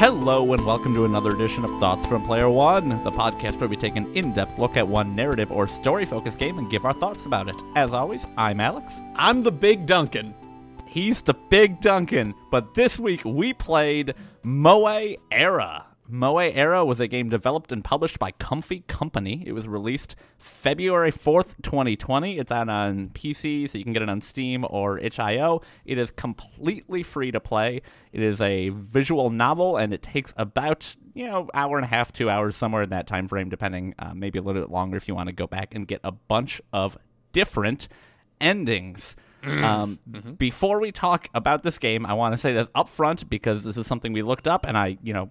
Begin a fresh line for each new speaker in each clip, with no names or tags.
Hello, and welcome to another edition of Thoughts from Player One, the podcast where we take an in depth look at one narrative or story focused game and give our thoughts about it. As always, I'm Alex.
I'm the big Duncan.
He's the big Duncan, but this week we played Moe Era. Moe Era was a game developed and published by Comfy Company. It was released February 4th, 2020. It's out on PC, so you can get it on Steam or itch.io. It is completely free to play. It is a visual novel, and it takes about, you know, hour and a half, two hours, somewhere in that time frame, depending, uh, maybe a little bit longer if you want to go back and get a bunch of different endings. Um, Before we talk about this game, I want to say this up front because this is something we looked up, and I, you know,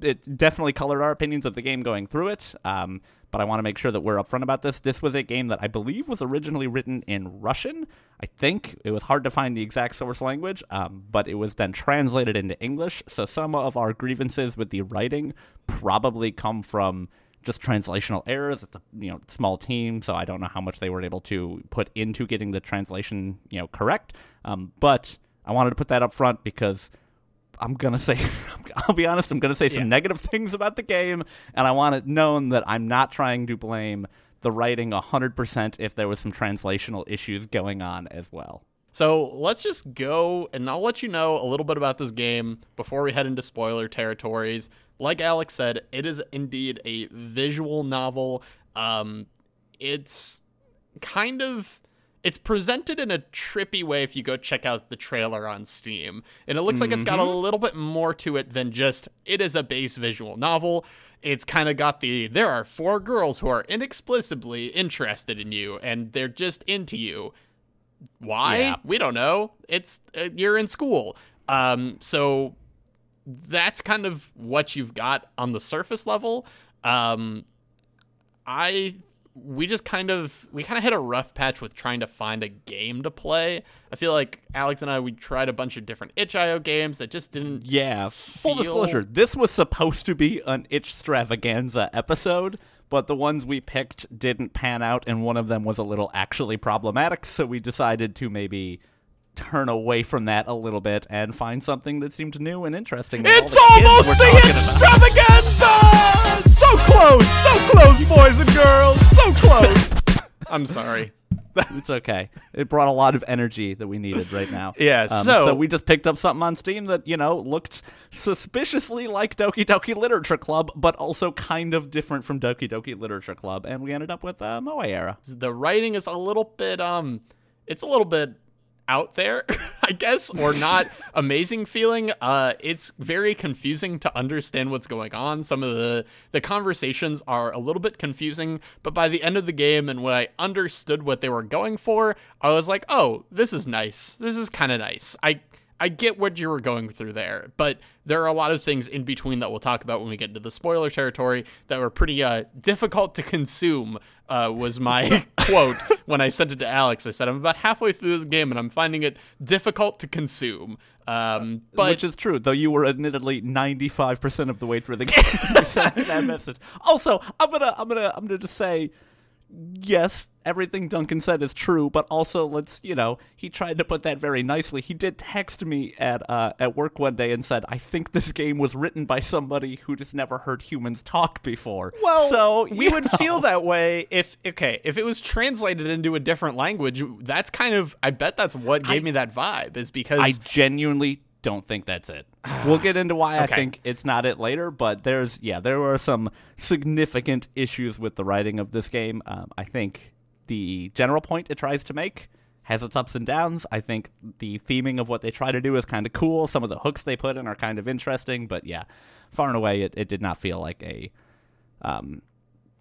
it definitely colored our opinions of the game going through it. Um, but I want to make sure that we're upfront about this. This was a game that I believe was originally written in Russian. I think it was hard to find the exact source language, um, but it was then translated into English. So some of our grievances with the writing probably come from just translational errors. It's a you know small team, so I don't know how much they were able to put into getting the translation you know correct. Um, but I wanted to put that up front because I'm gonna say, I'll be honest, I'm gonna say some
Yeah.
negative things about the game, and I want it known that I'm not trying to blame the writing 100% if there was some translational issues going on as well.
So let's just go, and I'll let you know a little bit about this game before we head into spoiler territories. Like Alex said, it is indeed a visual novel. Um, it's kind of it's presented in a trippy way if you go check out the trailer on Steam. And it looks like it's got a little bit more to it than just it is a base visual novel. It's kind of got the there are four girls who are inexplicably interested in you and they're just into you. Why?
Yeah.
We don't know. It's uh, you're in school. Um so that's kind of what you've got on the surface level. Um I we just kind of we kind of hit a rough patch with trying to find a game to play. I feel like Alex and I we tried a bunch of different itch.io games that just didn't
Yeah, full
Feel-
disclosure, this was supposed to be an itch stravaganza episode, but the ones we picked didn't pan out, and one of them was a little actually problematic, so we decided to maybe turn away from that a little bit and find something that seemed new and interesting. all
It's
the
almost the
about.
extravaganza! So close, so close, boys and girls, so close. I'm sorry.
It's okay. It brought a lot of energy that we needed right now.
Yeah,
Um,
so-
we just picked up something on Steam that you know looked suspiciously like Doki Doki Literature Club, but also kind of different from Doki Doki Literature Club, and we ended up with uh, Moe Era.
the writing is a little bit um it's a little bit out there i guess or not amazing feeling. Uh it's very confusing to understand what's going on. Some of the the conversations are a little bit confusing but by the end of the game and when i understood what they were going for i was like oh this is nice. This is kind of nice. I I get what you were going through there, but there are a lot of things in between that we'll talk about when we get into the spoiler territory that were pretty uh, difficult to consume. Uh, was my quote when I sent it to Alex. I said I'm about halfway through this game and I'm finding it difficult to consume. Um, but
Which is true, though you were admittedly ninety five percent of the way through the game. when you sent me that message. Also, I'm gonna, I'm gonna, I'm gonna just say, yes, everything Duncan said is true, but also let's, you know, he tried to put that very nicely. He did text me at uh, at work one day and said, "I think this game was written by somebody who just never heard humans talk before."
Well,
so
we
you
would
know.
feel that way if okay, if it was translated into a different language. That's kind of I bet that's what gave me that vibe is because
I genuinely don't think that's it. We'll get into why I think it's not it later, but there's yeah, there were some significant issues with the writing of this game. Um, I think the general point it tries to make has its ups and downs. I think the theming of what they try to do is kind of cool. Some of the hooks they put in are kind of interesting, but yeah, far and away, it, it did not feel like a um,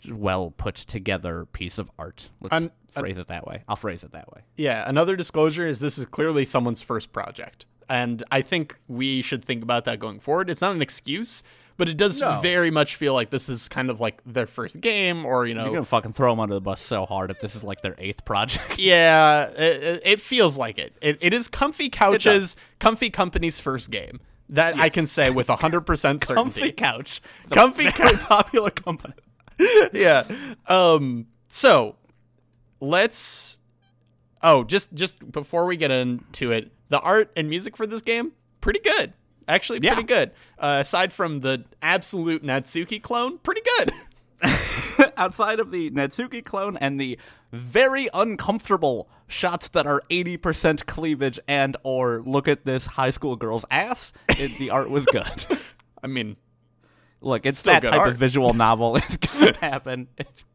well put together piece of art. Let's
Un-
phrase it that way. I'll phrase it that way.
Yeah, another disclosure is this is clearly someone's first project. And I think we should think about that going forward. It's not an excuse, but it does
No.
very much feel like this is kind of like their first game or, you know,
You're gonna fucking throw them under the bus so hard if this is like their eighth project.
yeah, it, it feels like it. it. It is Comfy Couches, Comfy Company's first game. That I can say with 100% certainty.
Comfy couch.
Comfy
very popular company.
yeah. Um so let's Oh, just just before we get into it, the art and music for this game pretty good. Actually,
Yeah.
pretty good. Uh, aside from the absolute Natsuki clone, pretty good.
outside of the Natsuki clone and the very uncomfortable shots that are 80% cleavage and or look at this high school girl's ass, it, the art was good.
I mean,
Look, it's
Still
that
good
type
art.
of visual novel. It's going to happen. It's,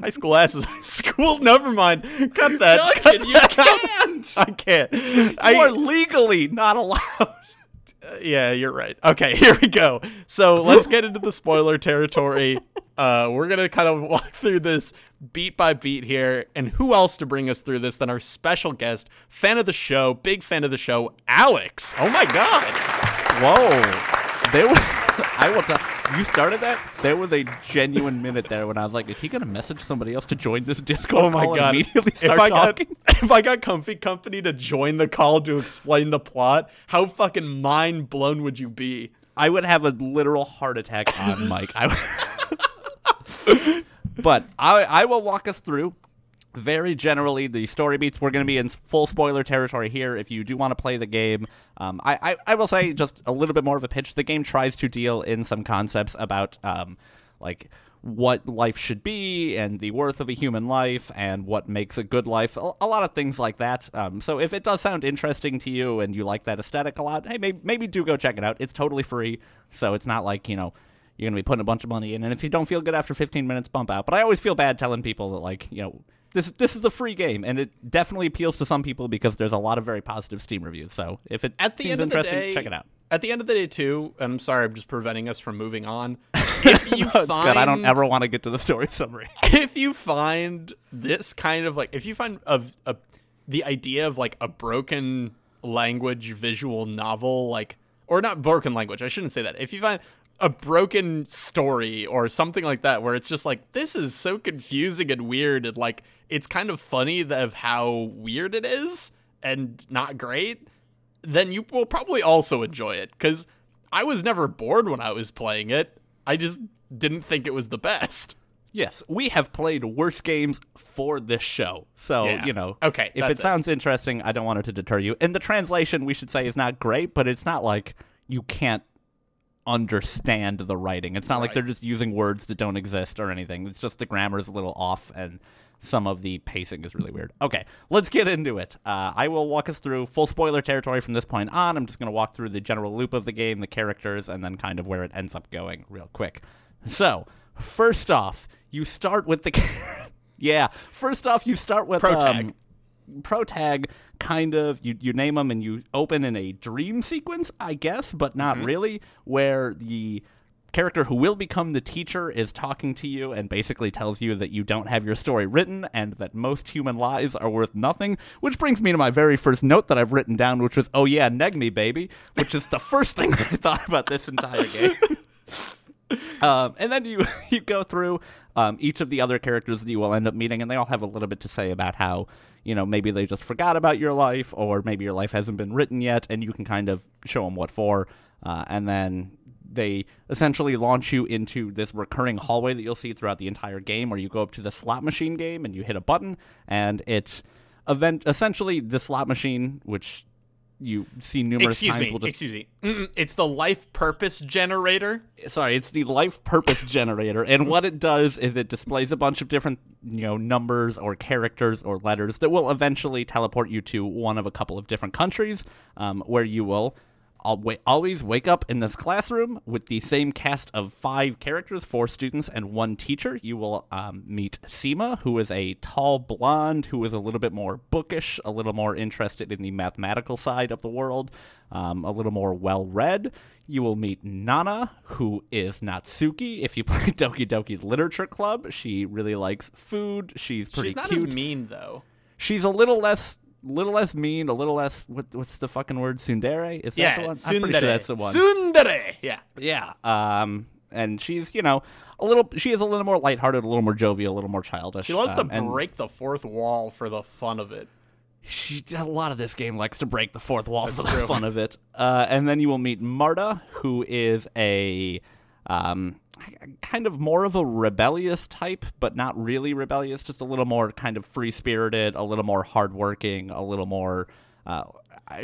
high school ass is high school. Never mind. Cut that.
Duncan,
Cut
you
that
can't!
I can't.
you
I,
are legally not allowed.
yeah, you're right. Okay, here we go. So let's get into the spoiler territory. Uh, we're gonna kind of walk through this beat by beat here, and who else to bring us through this than our special guest, fan of the show, big fan of the show, Alex. Oh my god.
Whoa. There was, I will tell you started that. There was a genuine minute there when I was like, "Is he gonna message somebody else to join this Discord
Oh my
call and
god!
Immediately
If
start
I got if I got Comfy Company to join the call to explain the plot, how fucking mind blown would you be?
I would have a literal heart attack on Mike. I would- but I, I will walk us through very generally the story beats. We're going to be in full spoiler territory here. If you do want to play the game, um, I, I, I will say just a little bit more of a pitch. The game tries to deal in some concepts about um, like what life should be and the worth of a human life and what makes a good life. A, a lot of things like that. Um, so if it does sound interesting to you and you like that aesthetic a lot, hey, maybe, maybe do go check it out. It's totally free, so it's not like you know you're gonna be putting a bunch of money in. And if you don't feel good after 15 minutes, bump out. But I always feel bad telling people that like you know. This, this is a free game, and it definitely appeals to some people because there's a lot of very positive Steam reviews. So if it
At the
seems
end of the day,
check it out.
At the end of the day, too, and I'm sorry, I'm just preventing us from moving on. If you
No,
find,
good. I don't ever want to get to the story summary.
if you find this kind of like if you find of a, the idea of like a broken language visual novel like or not broken language i shouldn't say that if you find a broken story or something like that where it's just like this is so confusing and weird and like it's kind of funny of how weird it is and not great then you will probably also enjoy it because i was never bored when i was playing it i just didn't think it was the best
Yes, we have played worse games for this show. So,
Yeah.
you know,
Okay,
if it
it.
sounds interesting, I don't want it to deter you. And the translation, we should say, is not great, but it's not like you can't understand the writing. It's not like they're just using words that don't exist or anything. It's just the grammar is a little off and some of the pacing is really weird. Okay, let's get into it. Uh, I will walk us through full spoiler territory from this point on. I'm just going to walk through the general loop of the game, the characters, and then kind of where it ends up going real quick. So, first off, you start with the. yeah, first off, you start with.
Pro tag.
Um, pro tag kind of you, you name them and you open in a dream sequence i guess but not really where the character who will become the teacher is talking to you and basically tells you that you don't have your story written and that most human lives are worth nothing which brings me to my very first note that i've written down which was oh yeah neg me baby which is the first thing that i thought about this entire game. Um, and then you you go through um, each of the other characters that you will end up meeting, and they all have a little bit to say about how you know maybe they just forgot about your life, or maybe your life hasn't been written yet, and you can kind of show them what for, uh, and then they essentially launch you into this recurring hallway that you'll see throughout the entire game, where you go up to the slot machine game and you hit a button, and it's event essentially the slot machine, which you see numerous
Excuse
times
me.
will just
Excuse me. Mm-mm, it's the life purpose generator.
sorry, it's the life purpose generator, and what it does is it displays a bunch of different, you know, numbers or characters or letters that will eventually teleport you to one of a couple of different countries, um, where you will wa- always wake up in this classroom with the same cast of five characters, four students and one teacher. You will um, meet Seema, who is a tall blonde who is a little bit more bookish, a little more interested in the mathematical side of the world, um, a little more well read. You will meet Nana, who is Natsuki. If you play Doki Doki Literature Club, she really likes food. She's pretty
She's not
cute.
as mean though.
She's a little less, little less mean, a little less. What, what's the fucking word? Sundere? Is that
Yeah,
the one?
tsundere.
I'm pretty sure that's the one.
Tsundere. Yeah.
Yeah. Um, and she's you know a little. She is a little more lighthearted, a little more jovial, a little more childish.
She loves
um,
to break the fourth wall for the fun of it.
She a lot of this game likes to break the fourth wall for the fun of it. Uh, and then you will meet Marta, who is a um, kind of more of a rebellious type, but not really rebellious. Just a little more kind of free spirited, a little more hardworking, a little more. Uh,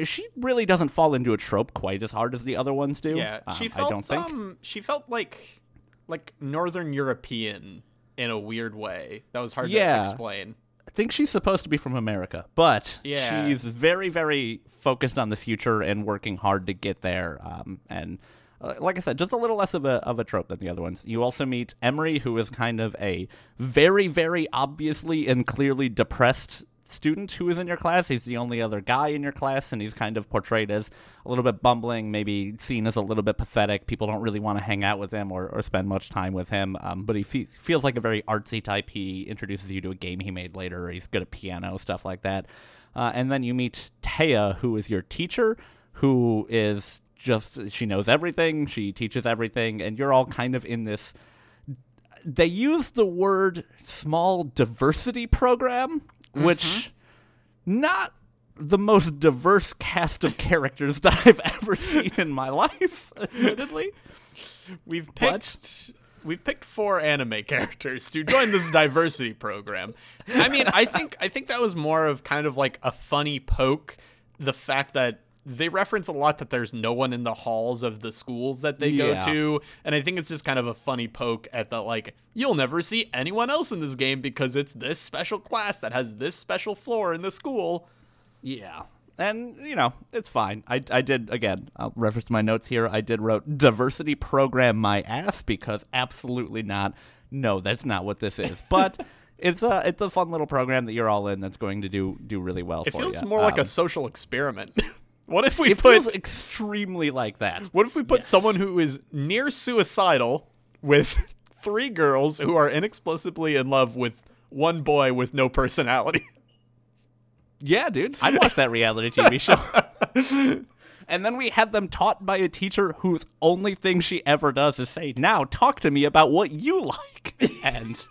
she really doesn't fall into a trope quite as hard as the other ones do.
Yeah, she
Um,
felt
I don't think.
um she felt like like Northern European in a weird way. That was hard
Yeah.
to explain.
I think she's supposed to be from America, but
Yeah.
she's very, very focused on the future and working hard to get there. Um, and like I said, just a little less of a of a trope than the other ones. You also meet Emery, who is kind of a very, very obviously and clearly depressed student who is in your class. He's the only other guy in your class, and he's kind of portrayed as a little bit bumbling, maybe seen as a little bit pathetic. People don't really want to hang out with him or, or spend much time with him. Um, but he fe- feels like a very artsy type. He introduces you to a game he made later. He's good at piano, stuff like that. Uh, and then you meet Taya, who is your teacher, who is just, she knows everything, she teaches everything, and you're all kind of in this they use the word small diversity program, which mm-hmm. not the most diverse cast of characters that I've ever seen in my life, admittedly.
We've
But-
picked we've picked four anime characters to join this diversity program. I mean, I think I think that was more of kind of like a funny poke. The fact that they reference a lot that there's no one in the halls of the schools that they
Yeah.
go to, and I think it's just kind of a funny poke at the like you'll never see anyone else in this game because it's this special class that has this special floor in the school.
Yeah. And, you know, it's fine. I, I did, again, I'll reference my notes here. I did wrote diversity program my ass because absolutely not. No, that's not what this is. But it's a, it's a fun little program that you're all in that's going to do do really well
It
for
feels
you.
more like
Um,
a social experiment. what if we
It
put
feels extremely like that.
What if we put
Yes.
someone who is near suicidal with three girls who are inexplicably in love with one boy with no personality?
Yeah, dude. I'd watch that reality TV show. and then we had them taught by a teacher whose only thing she ever does is say, Now talk to me about what you like. And,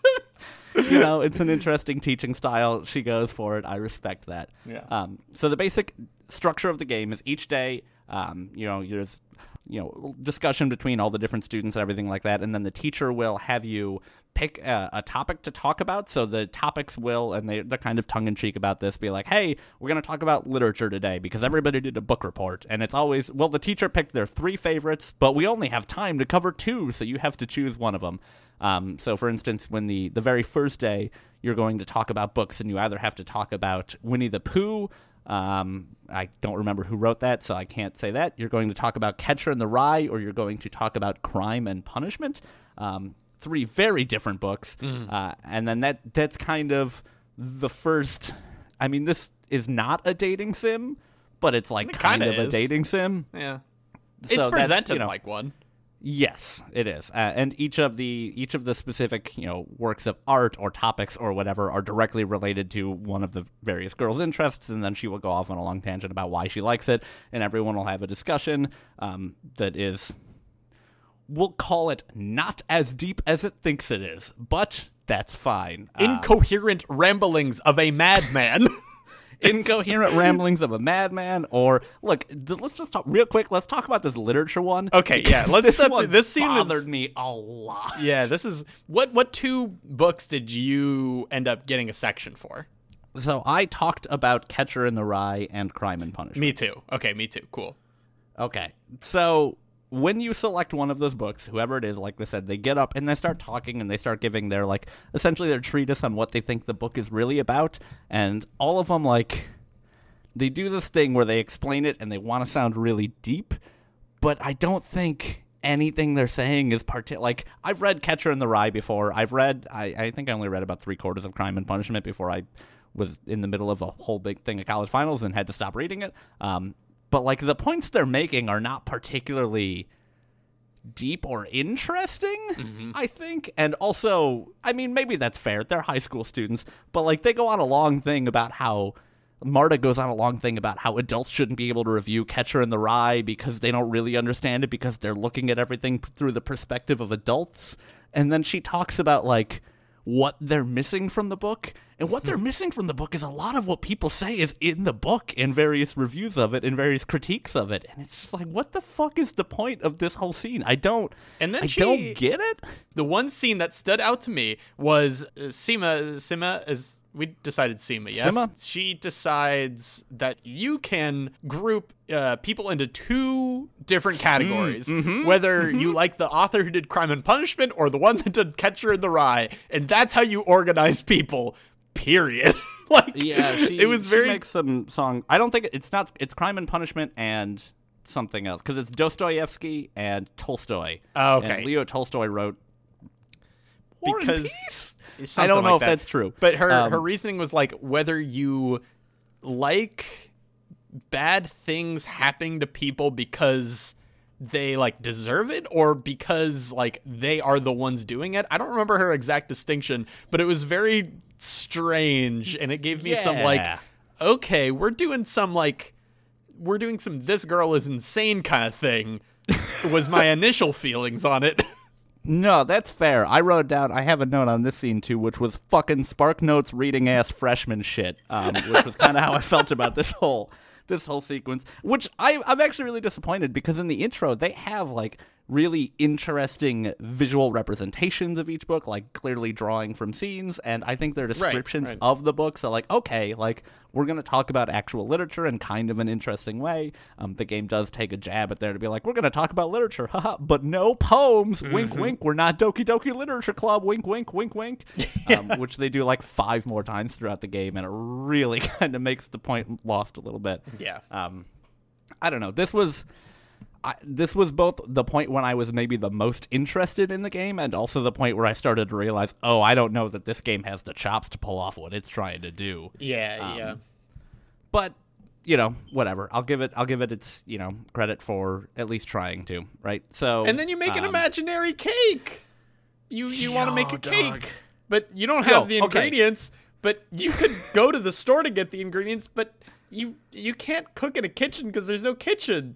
you know, it's an interesting teaching style. She goes for it. I respect that.
Yeah.
Um, so the basic structure of the game is each day, um, you know, there's you know discussion between all the different students and everything like that and then the teacher will have you pick a, a topic to talk about so the topics will and they, they're kind of tongue-in-cheek about this be like hey we're going to talk about literature today because everybody did a book report and it's always well the teacher picked their three favorites but we only have time to cover two so you have to choose one of them um, so for instance when the the very first day you're going to talk about books and you either have to talk about winnie the pooh um, I don't remember who wrote that, so I can't say that. You're going to talk about Catcher in the Rye, or you're going to talk about Crime and Punishment. Um, three very different books, uh, and then that that's kind of the first. I mean, this is not a dating sim, but it's like
It
kind of a dating sim.
Yeah.
So
it's presented
you know,
like one.
Yes, it is, uh, and each of the each of the specific you know works of art or topics or whatever are directly related to one of the various girls' interests, and then she will go off on a long tangent about why she likes it, and everyone will have a discussion um, that is, we'll call it not as deep as it thinks it is, but that's fine. Uh,
Incoherent ramblings of a madman.
incoherent ramblings of a madman, or look, th- let's just talk real quick. Let's talk about this literature one.
Okay, yeah, let's
this
set-
one
this scene is-
bothered me a lot.
yeah, this is what what two books did you end up getting a section for?
So I talked about Catcher in the Rye and Crime and Punishment.
Me too. Okay, me too. Cool.
Okay. So when you select one of those books, whoever it is, like I said, they get up and they start talking and they start giving their like essentially their treatise on what they think the book is really about, and all of them like they do this thing where they explain it and they want to sound really deep, but I don't think anything they're saying is part like I've read Catcher in the Rye before. I've read I, I think I only read about three quarters of Crime and Punishment before I was in the middle of a whole big thing of college finals and had to stop reading it. Um, but like the points they're making are not particularly deep or interesting, mm-hmm. I think. And also, I mean, maybe that's fair. They're high school students, but like they go on a long thing about how Marta goes on a long thing about how adults shouldn't be able to review Catcher in the Rye because they don't really understand it because they're looking at everything through the perspective of adults. And then she talks about like what they're missing from the book. And what they're missing from the book is a lot of what people say is in the book in various reviews of it and various critiques of it. And it's just like, what the fuck is the point of this whole scene? I don't
And then
I
she-
don't get it.
The one scene that stood out to me was uh, Sima Sima is We decided Seema, yes.
Seema?
She decides that you can group uh, people into two different categories.
Mm-hmm.
Whether you like the author who did Crime and Punishment or the one that did Catcher in the Rye. And that's how you organize people, period. like,
Yeah, she,
it was
she
very.
makes some song. I don't think it's not. It's Crime and Punishment and something else because it's Dostoevsky and Tolstoy.
Oh, okay.
And Leo Tolstoy wrote War and
Because-
Peace? I don't know
like
if
that.
that's true.
But her
Um,
her reasoning was like whether you like bad things happening to people because they like deserve it or because like they are the ones doing it. I don't remember her exact distinction, but it was very strange and it gave me some like okay, we're doing some like we're doing some this girl is insane kind of thing was my initial feelings on it.
No, that's fair. I wrote down. I have a note on this scene too, which was fucking Spark Notes reading ass freshman shit, um, which was kind of how I felt about this whole this whole sequence. Which I, I'm actually really disappointed because in the intro they have like really interesting visual representations of each book, like clearly drawing from scenes, and I think their descriptions
right.
of the books are like okay, like we're gonna talk about actual literature in kind of an interesting way. Um, the game does take a jab at there to be like we're gonna talk about literature, haha, but no poems. Wink, wink. We're not Doki Doki Literature Club. Wink, wink, wink, wink. Um, which they do like five more times throughout the game, and it really kind of makes the point lost a little bit.
Yeah.
Um, I don't know. This was. I, this was both the point when I was maybe the most interested in the game, and also the point where I started to realize, oh, I don't know that this game has the chops to pull off what it's trying to do.
Yeah, yeah.
But you know, whatever. I'll give it. I'll give it its you know credit for at least trying to. Right. So
And then you make an
um,
imaginary cake. You you want to make
Yo,
a cake, but you don't
Yo,
have the
okay.
ingredients. But you could go to the store to get the ingredients, but you you can't cook in a kitchen because there's no kitchen.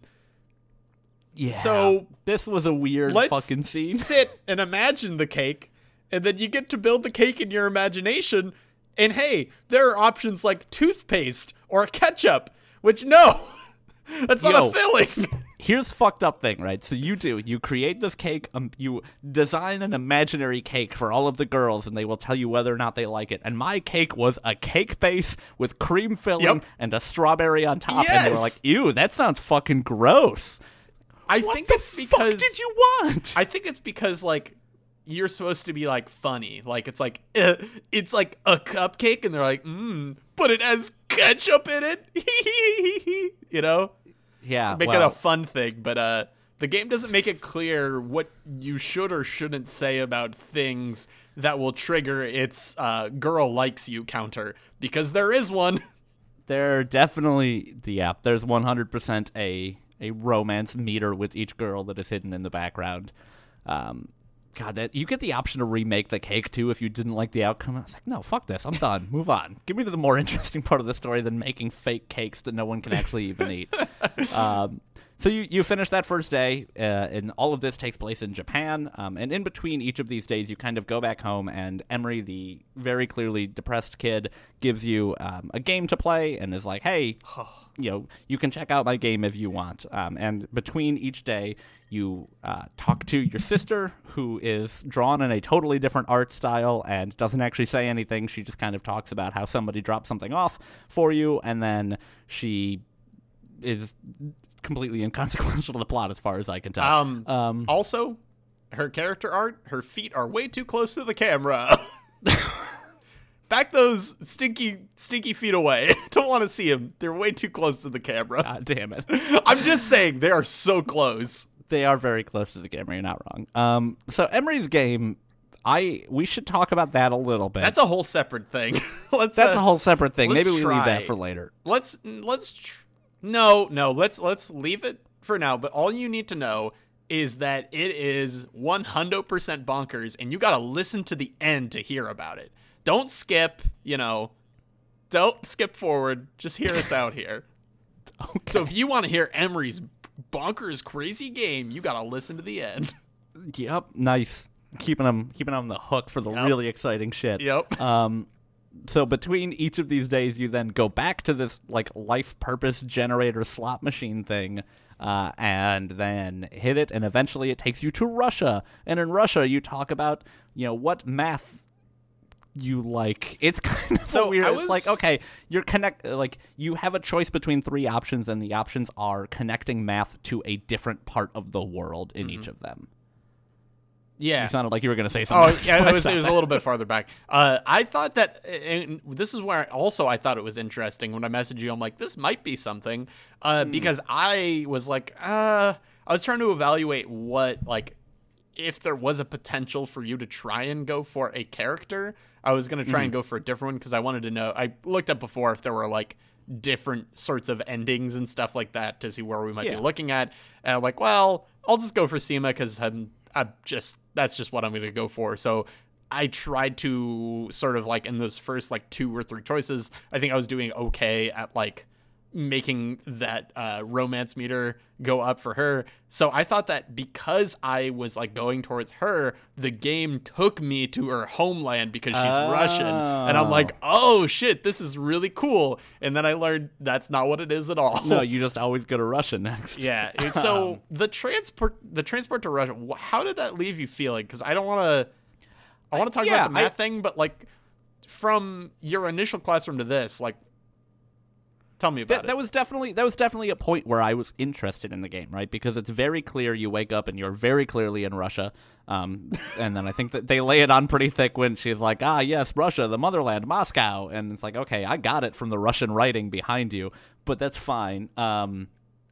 Yeah.
So,
this was a weird fucking scene.
sit and imagine the cake, and then you get to build the cake in your imagination. And hey, there are options like toothpaste or ketchup, which no, that's not
Yo.
a filling.
Here's fucked up thing, right? So you do you create this cake, um, you design an imaginary cake for all of the girls, and they will tell you whether or not they like it. And my cake was a cake base with cream filling
Yep.
and a strawberry on top, and they were
Yes.
like, "Ew, that sounds fucking gross."
I
What
think it's because
did you want?
I think it's because like you're supposed to be like funny. Like it's like uh, it's like a cupcake, and they're like, mm, but it has ketchup in it. you know,
yeah,
make
well,
it a fun thing. But uh, the game doesn't make it clear what you should or shouldn't say about things that will trigger its uh, "girl likes you" counter because there is one.
there definitely yeah there's 100% a a romance meter with each girl that is hidden in the background. Um god that you get the option to remake the cake too if you didn't like the outcome. I was like no fuck this. I'm done. Move on. Give me to the more interesting part of the story than making fake cakes that no one can actually even eat. Um so you, you finish that first day, uh, and all of this takes place in Japan. Um, and in between each of these days, you kind of go back home, and Emery, the very clearly depressed kid, gives you um, a game to play, and is like, "Hey, you know, you can check out my game if you want." Um, and between each day, you uh, talk to your sister, who is drawn in a totally different art style and doesn't actually say anything. She just kind of talks about how somebody dropped something off for you, and then she is completely inconsequential to the plot as far as I can tell.
Um,
Um,
also, her character art, her feet are way too close to the camera. Back those stinky, stinky feet away. Don't want to see them. They're way too close to the camera.
God damn it.
I'm just saying they are so close.
They are very close to the camera. You're not wrong. Um, so Emery's game, I we should talk about that a little bit.
That's a whole separate thing. let's.
That's
uh,
a whole separate thing. Maybe we leave that for later.
Let's let's. Tr- no, no. Let's let's leave it for now. But all you need to know is that it is 100% bonkers, and you got to listen to the end to hear about it. Don't skip. You know, don't skip forward. Just hear us out here.
Okay.
So if you want to hear Emery's bonkers crazy game, you got to listen to the end.
Yep. Nice. Keeping them keeping 'em on the hook for the
Yep.
really exciting shit.
Yep.
Um, so between each of these days, you then go back to this like life purpose generator slot machine thing, uh, and then hit it, and eventually it takes you to Russia. And in Russia, you talk about you know what math you like. It's kind of
So,
weird.
I
It's like okay, you're connect like you have a choice between three options, and the options are connecting math to a different part of the world in
Mm-hmm.
each of them.
Yeah.
You sounded like you were going to say something.
Oh yeah, it was, it was a little bit farther back. Uh, I thought that, and this is where also I thought it was interesting when I messaged you. I'm like, this might be something, uh, because I was like, uh, I was trying to evaluate what like if there was a potential for you to try and go for a character. I was gonna try and go for a different one because I wanted to know. I looked up before if there were like different sorts of endings and stuff like that to see where we might
Yeah.
be looking at. And I'm like, well, I'll just go for Sema because I'm, I'm just that's just what I'm gonna go for. So I tried to sort of like in those first like two or three choices, I think I was doing okay at like making that uh, romance meter go up for her. So I thought that because I was like going towards her, the game took me to her homeland because she's Russian. And I'm like, oh shit, this is really cool. And then I learned that's not what it is at all.
no, you just always go to Russia next.
Yeah. So the transport, the transport to Russia. How did that leave you feeling? Because I don't want to. I want to talk
Yeah,
about the
I-
math thing, but like from your initial classroom to this, like, tell me about
That,
it.
that was definitely that was definitely a point where I was interested in the game, right? Because it's very clear you wake up and you're very clearly in Russia, um, and then I think that they lay it on pretty thick when she's like, "Ah, yes, Russia, the motherland, Moscow," and it's like, okay, I got it from the Russian writing behind you, but that's fine. Um,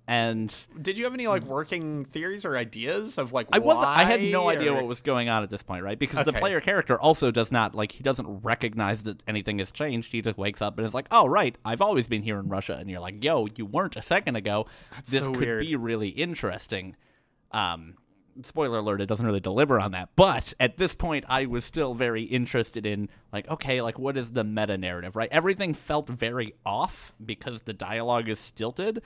and
Did you have any like working theories or ideas of like
I wasn't. I had no
why,
idea what was going on at this point, right? Because the player character also does not like he doesn't recognize that anything has changed. He just wakes up and is like, "Oh, right, I've always been here in Russia," and you're like, "Yo, you weren't a second ago. this
so
could
weird.
be really interesting." Um, spoiler alert: it doesn't really deliver on that. But at this point, I was still very interested in like, okay, like what is the meta narrative, right? Everything felt very off because the dialogue is stilted,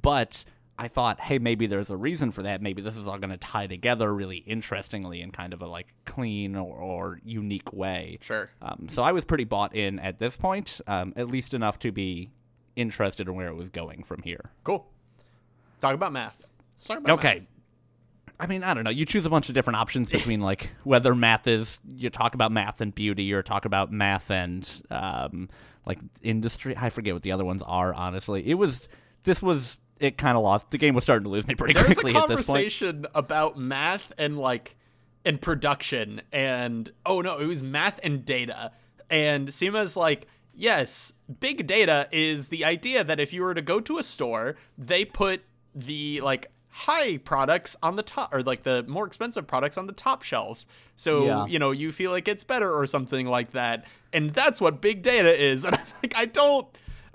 but I thought, hey, maybe there's a reason for that. Maybe this is all going to tie together really interestingly in kind of a like clean or, or unique way.
Sure.
Um, so I was pretty bought in at this point, um, at least enough to be interested in where it was going from here.
Cool. Talk about math. Let's about
Okay.
math.
I mean, I don't know. You choose a bunch of different options between like whether math is you talk about math and beauty, or talk about math and um, like industry. I forget what the other ones are. Honestly, it was this was it kind of lost. The game was starting to lose me pretty
There's
quickly at this point.
conversation about math and like and production and oh no, it was math and data. And Seema's like, yes, big data is the idea that if you were to go to a store, they put the like high products on the top or like the more expensive products on the top shelf. So,
Yeah.
you know, you feel like it's better or something like that. And that's what big data is. And I'm like, I don't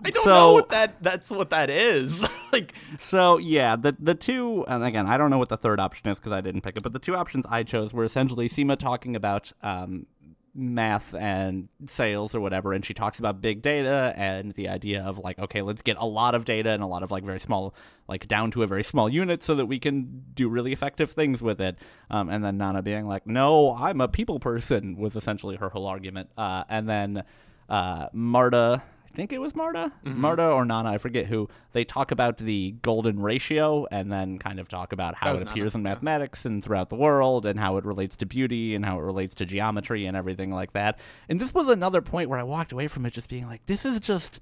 I don't know
So-
what that that's what that is. like
So yeah, the the two, and again, I don't know what the third option is because I didn't pick it, but the two options I chose were essentially Seema talking about um, math and sales or whatever, and she talks about big data and the idea of like, okay, let's get a lot of data and a lot of like very small, like down to a very small unit, so that we can do really effective things with it. Um, and then Nana being like, no, I'm a people person was essentially her whole argument. Uh, and then uh, Marta. I think it was Marta, mm-hmm. Marta or Nana, I forget who. They talk about the golden ratio and then kind of talk about how it
Nana,
appears in mathematics and throughout the world and how it relates to beauty and how it relates to geometry and everything like that. And this was another point where I walked away from it just being like, this is just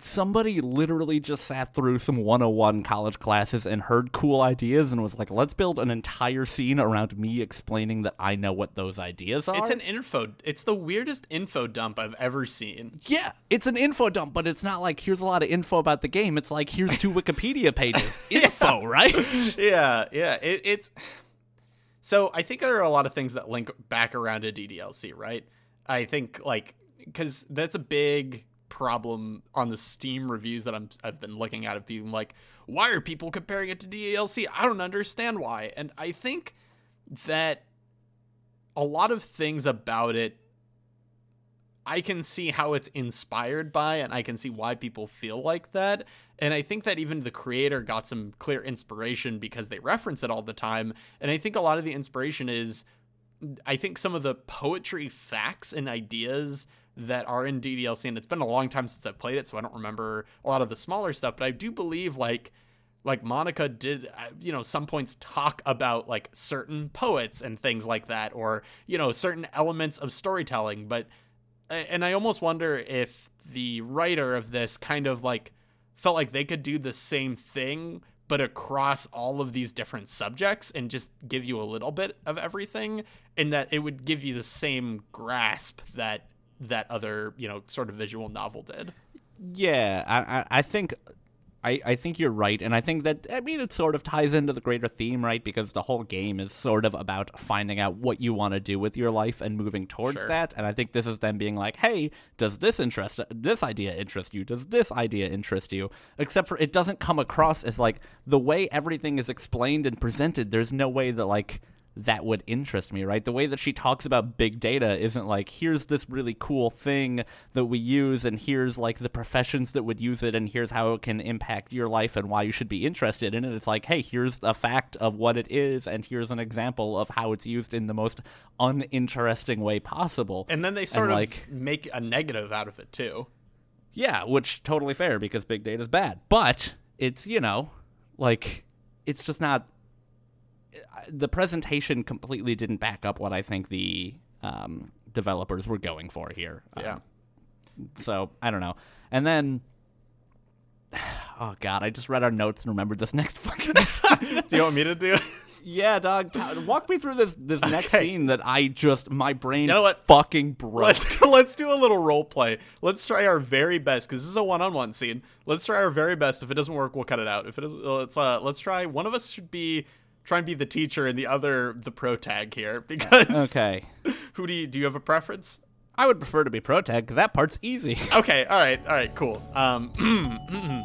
somebody literally just sat through some 101 college classes and heard cool ideas and was like, let's build an entire scene around me explaining that I know what those ideas are.
It's an info. It's the weirdest info dump I've ever seen.
Yeah, it's an info dump, but it's not like here's a lot of info about the game. It's like here's two Wikipedia pages. Info, right?
yeah, yeah. It, it's so I think there are a lot of things that link back around to DDLC, right? I think like because that's a big problem on the Steam reviews that I'm I've been looking at of being like, why are people comparing it to DLC? I don't understand why. And I think that a lot of things about it I can see how it's inspired by, and I can see why people feel like that. And I think that even the creator got some clear inspiration because they reference it all the time. And I think a lot of the inspiration is, I think some of the poetry facts and ideas that are in DDLC, and it's been a long time since I've played it, so I don't remember a lot of the smaller stuff, but I do believe like like Monika did, uh, you know, some points talk about like certain poets and things like that, or you know, certain elements of storytelling. But, and I almost wonder if the writer of this kind of like felt like they could do the same thing but across all of these different subjects and just give you a little bit of everything and that it would give you the same grasp that that other you know sort of visual novel did
Yeah, I, I, think I, I think you're right, and I think that I mean it sort of ties into the greater theme, right? Because the whole game is sort of about finding out what you want to do with your life and moving towards
Sure.
that. And I think this is them being like, "Hey, does this interest this idea interest you? Does this idea interest you?" Except for it doesn't come across as like the way everything is explained and presented. There's no way that like that would interest me, right? The way that she talks about big data isn't like, here's this really cool thing that we use, and here's like the professions that would use it, and here's how it can impact your life and why you should be interested in it. It's like, hey, here's a fact of what it is, and here's an example of how it's used in the most uninteresting way possible.
and then they sort of
like-
make a negative out of it too
Yeah, which totally fair because big data is bad. But it's, you know, like it's just not the presentation completely didn't back up what I think the um, developers were going for here.
yeah
Um, so I don't know. And then Oh god, I just read our notes and remembered this next fucking
do you want me to do it
Yeah, dog. Walk me through this this next
Okay.
scene that I just my brain
You know what?
fucking broke.
Let's let's do a little role play. Let's try our very best because this is a one-on-one scene. Let's try our very best. If it doesn't work, we'll cut it out. If it is, let's uh, let's try. One of us should be try and be the teacher, and the other the pro tag here. Because
okay.
who do you do? You have a preference?
I would prefer to be pro tag because that part's easy.
Okay. All right. All right. Cool. Um.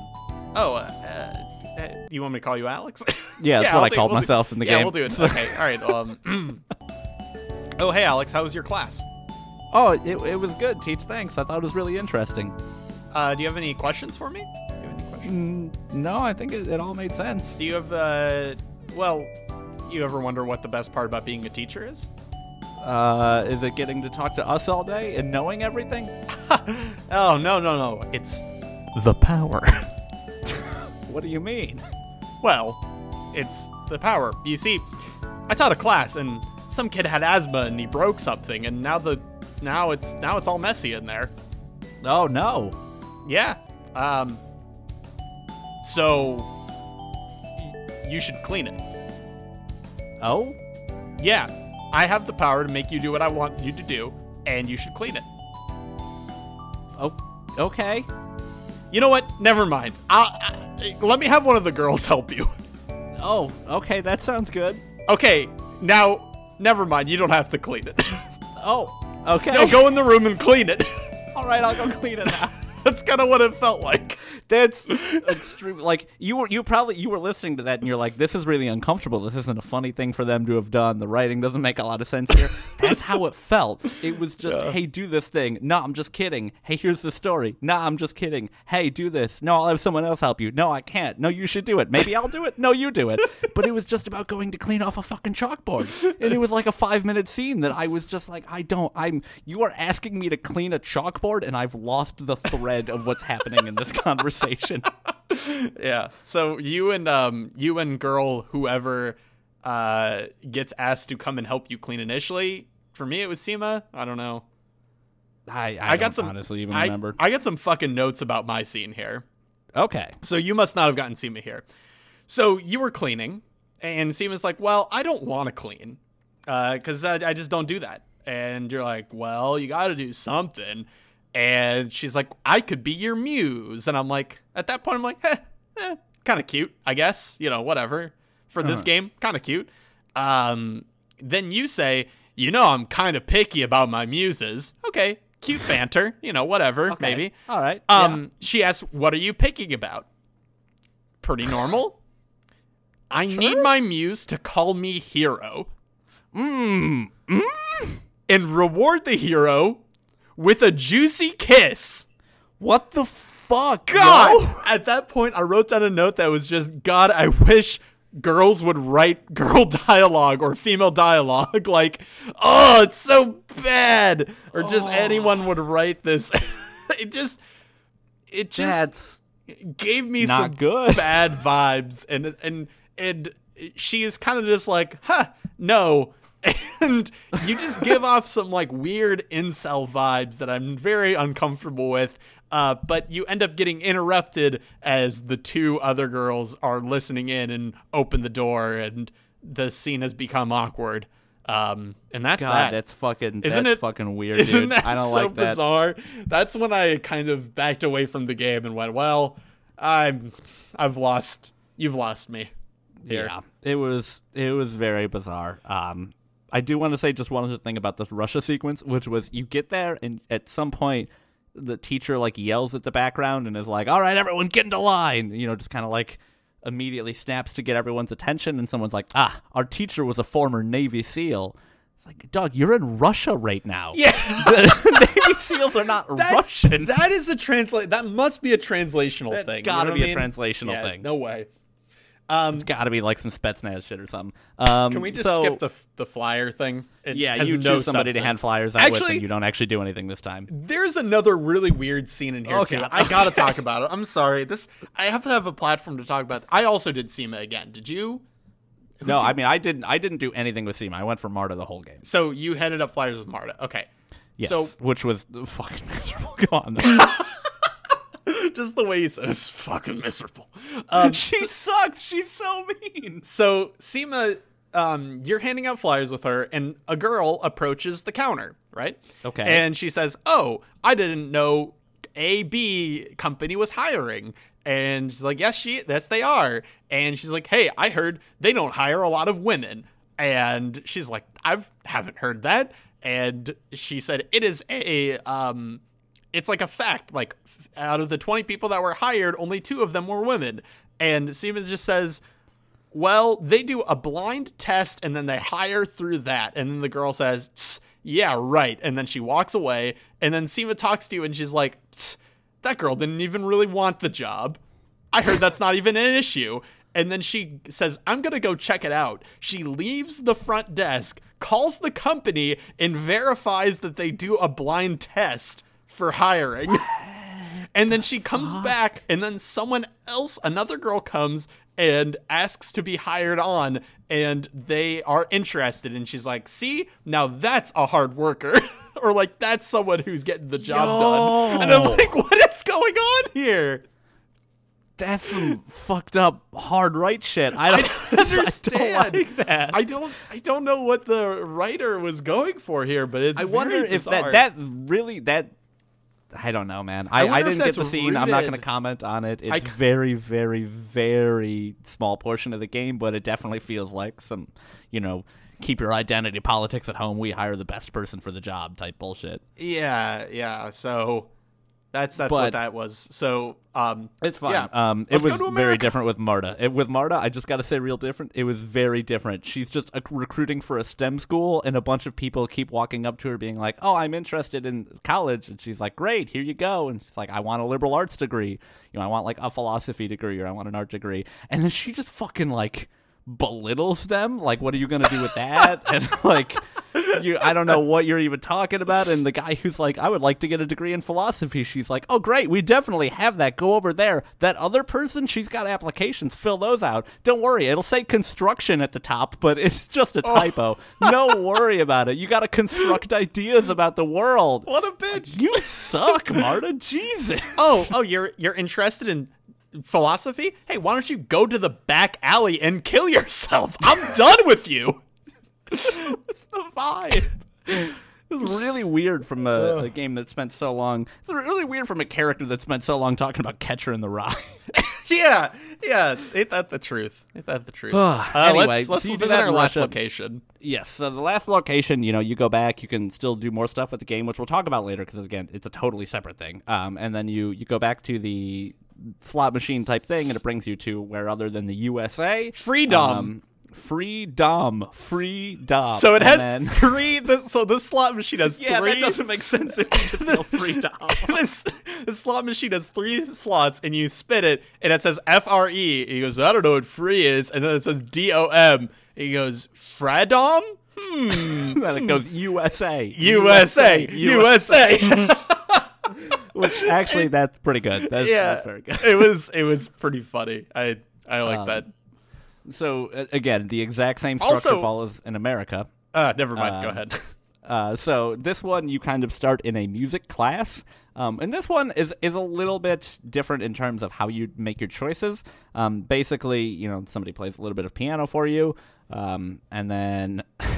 oh. Uh, uh, do you want me to call you Alex?
Yeah, that's what
I'll
I called
we'll do-
myself in the
yeah,
game.
we'll do it. Okay. All right. Um. oh, hey, Alex. How was your class?
Oh, it, it was good, Teach. Thanks. I thought it was really interesting.
Uh, do you have any questions for me? Do you have any questions?
Mm, no, I think it, it all made sense.
Do you have uh well, you ever wonder what the best part about being a teacher is?
Uh, is it getting to talk to us all day and knowing everything?
oh, no, no, no. It's
The power. what do you mean?
well, it's the power. You see, I taught a class and some kid had asthma and he broke something and now the now it's now it's all messy in there.
Oh no.
Yeah. Um so you should clean it.
Oh?
Yeah. I have the power to make you do what I want you to do and you should clean it.
Oh. Okay.
You know what? Never mind. I'll, I, let me have one of the girls help you.
Oh, okay. That sounds good.
Okay, now, never mind. You don't have to clean it.
Oh. Okay.
no, go in the room and clean it.
all right, I'll go clean it now.
That's kind of what it felt like.
That's extreme. Like you were, you probably you were listening to that, and you're like, "This is really uncomfortable. This isn't a funny thing for them to have done. The writing doesn't make a lot of sense here." That's how it felt. It was just, "Hey, do this thing." No, I'm just kidding. Hey, here's the story. No, I'm just kidding. Hey, do this. No, I'll have someone else help you. No, I can't. No, you should do it. Maybe I'll do it. No, you do it. But it was just about going to clean off a fucking chalkboard, and it was like a five minute scene that I was just like, "I don't. I'm. You are asking me to clean a chalkboard, and I've lost the thread of what's happening in this conversation."
Yeah. So you and um you and girl whoever uh gets asked to come and help you clean initially. For me, it was Seema. I don't know.
I
I, got some.
honestly even
I,
remember.
I got some fucking notes about my scene here.
okay.
So you must not have gotten Seema here. So you were cleaning, and Seema's like, "Well, I don't want to clean, Uh, because I, I just don't do that." And you're like, "Well, you got to do something." And she's like, "I could be your muse," and I'm like, at that point, I'm like, "Eh, eh kind of cute, I guess. You know, whatever for this
Uh-huh.
game, kind of cute." Um, then you say, "You know, I'm kind of picky about my muses." Okay, cute banter. You know, whatever,
Okay.
maybe.
All right.
Um, she asks, "What are you picking about?" Pretty normal. I need my muse to call me hero
Mmm.
and reward the hero with a juicy kiss.
What the fuck?
God! At that point, I wrote down a note that was just, God, I wish girls would write girl dialogue or female dialogue. like, oh, it's so bad. Or just
Oh.
anyone would write this. it just, it just,
That's
gave me some
good.
bad vibes, and and and she is kind of just like, huh, no. And you just give off some like weird incel vibes that I'm very uncomfortable with. Uh, but you end up getting interrupted as the two other girls are listening in and open the door, and the scene has become awkward. Um, and that's
God,
that.
that's fucking.
Isn't
that's
it-
fucking weird,
Isn't
dude.
that
I don't
so
like that.
bizarre? That's when I kind of backed away from the game and went, "Well, I'm, I've lost. You've lost me." Here.
Yeah, it was it was very bizarre. Um, I do want to say just one other thing about this Russia sequence, which was you get there and at some point the teacher like yells at the background and is like, "All right, everyone, get into line." You know, just kind of like immediately snaps to get everyone's attention, and someone's like, "Ah, our teacher was a former Navy SEAL." It's like, dog, you're in Russia right now.
Yeah.
the Navy SEAls are not
That's-
Russian.
That is a translate. That must be a translational
That's
thing.
gotta
you know
be a
I mean?
translational
Yeah,
thing.
No way. Um,
It's got to be like some Spetsnaz shit or something. Um,
can we just
so-
skip the the flyer thing? It
Yeah, you
no
choose somebody to hand flyers out with,
Actually,
and you don't actually do anything this time.
There's another really weird scene in here
Oh,
too. I gotta talk about it. I'm sorry. This I have to have a platform to talk about. I also did Seema again. Did you?
No, I mean I didn't. I didn't do anything with Seema. I went for Marta the whole game.
So you headed up flyers with Marta. Okay.
Yes,
So
which was fucking miserable. Go on.
just the way he says fucking miserable. Um,
she sucks. She's so mean.
so Seema, um, you're handing out flyers with her, and a girl approaches the counter, right?
Okay.
And she says, "Oh, I didn't know AB company was hiring." And she's like, "Yes, she, yes, they are." And she's like, "Hey, I heard they don't hire a lot of women." And she's like, "I've haven't heard that." And she said, "It is a um, it's like a fact. Like out of the 20 people that were hired, only two of them were women." And Siemens just says, well, they do a blind test and then they hire through that. And then the girl says, Yeah, right. And then she walks away. And then Seema talks to you and she's like, That girl didn't even really want the job. I heard that's not even an issue. And then she says, I'm going to go check it out. She leaves the front desk, calls the company, and verifies that they do a blind test for hiring. And then she comes back, and then someone else, another girl comes and asks to be hired on, and they are interested. And she's like, See, now that's a hard worker. or like, that's someone who's getting the job done. And I'm like, What is going on here?
That's some fucked up hard right shit. I don't,
don't understand.
I don't like that.
I don't I don't know what the writer was going for here, but it's
I wonder if
bizarre.
that that really that I don't know, man. I, I,
if
didn't get the scene. I'm not going to comment on it. It's
I-
very, very, very small portion of the game, but it definitely feels like some, you know, keep your identity politics at home. We hire the best person for the job type bullshit.
Yeah, yeah. So that's that's what that was. So um
It's fine.
Yeah.
Um, it
Let's
was very different with Marta. It, with Marta, I just got to say, real different. It was very different. She's just uh, recruiting for a STEM school, and a bunch of people keep walking up to her, being like, "Oh, I'm interested in college," and she's like, "Great, here you go." And she's like, "I want a liberal arts degree. You know, I want like a philosophy degree, or I want an art degree." And then she just fucking like belittles them. Like, what are you gonna do with that? and like. You, I don't know what you're even talking about. And the guy who's like, I would like to get a degree in philosophy. She's like, Oh, great, we definitely have that. Go over there. That other person, she's got applications. Fill those out. Don't worry, it'll say construction at the top, but it's just a oh. typo. no worry about it. You got to construct ideas about the world.
what a bitch.
You suck, Marta. Jesus.
Oh, oh, you're you're interested in philosophy? Hey, why don't you go to the back alley and kill yourself? I'm done with you.
It's the vibe. It's really weird from a, a game that spent so long. It's really weird from a character that spent so long talking about Catcher in the Rye.
yeah, yeah. Ain't that the truth? Ain't that the truth? Uh,
anyway,
let's let's
so you
visit
that
our last
Russia.
location.
Yes. So the last location, you know, you go back, you can still do more stuff with the game, which we'll talk about later because again, it's a totally separate thing. Um, and then you you go back to the slot machine type thing, and it brings you to where other than the USA,
Freedom.
um, freedom, freedom.
So it has
And then-
three. This, so this slot machine has
yeah,
three.
that doesn't make sense if you just spell freedom.
this, this slot machine has three slots, and you spin it, and it says F R E. He goes, I don't know what free is, and then it says D O M. He goes, Fradom. Hmm.
then it goes USA,
USA, USA.
Which actually, that's pretty good. That's,
yeah,
that's very good.
it was it was pretty funny. I I like
Um,
that.
So uh, again, the exact same structure
Also-
follows in America.
Uh, never mind. Go
um,
ahead.
Uh, so this one you kind of start in a music class, um, and this one is is a little bit different in terms of how you make your choices. Um, basically, you know, somebody plays a little bit of piano for you, um, and then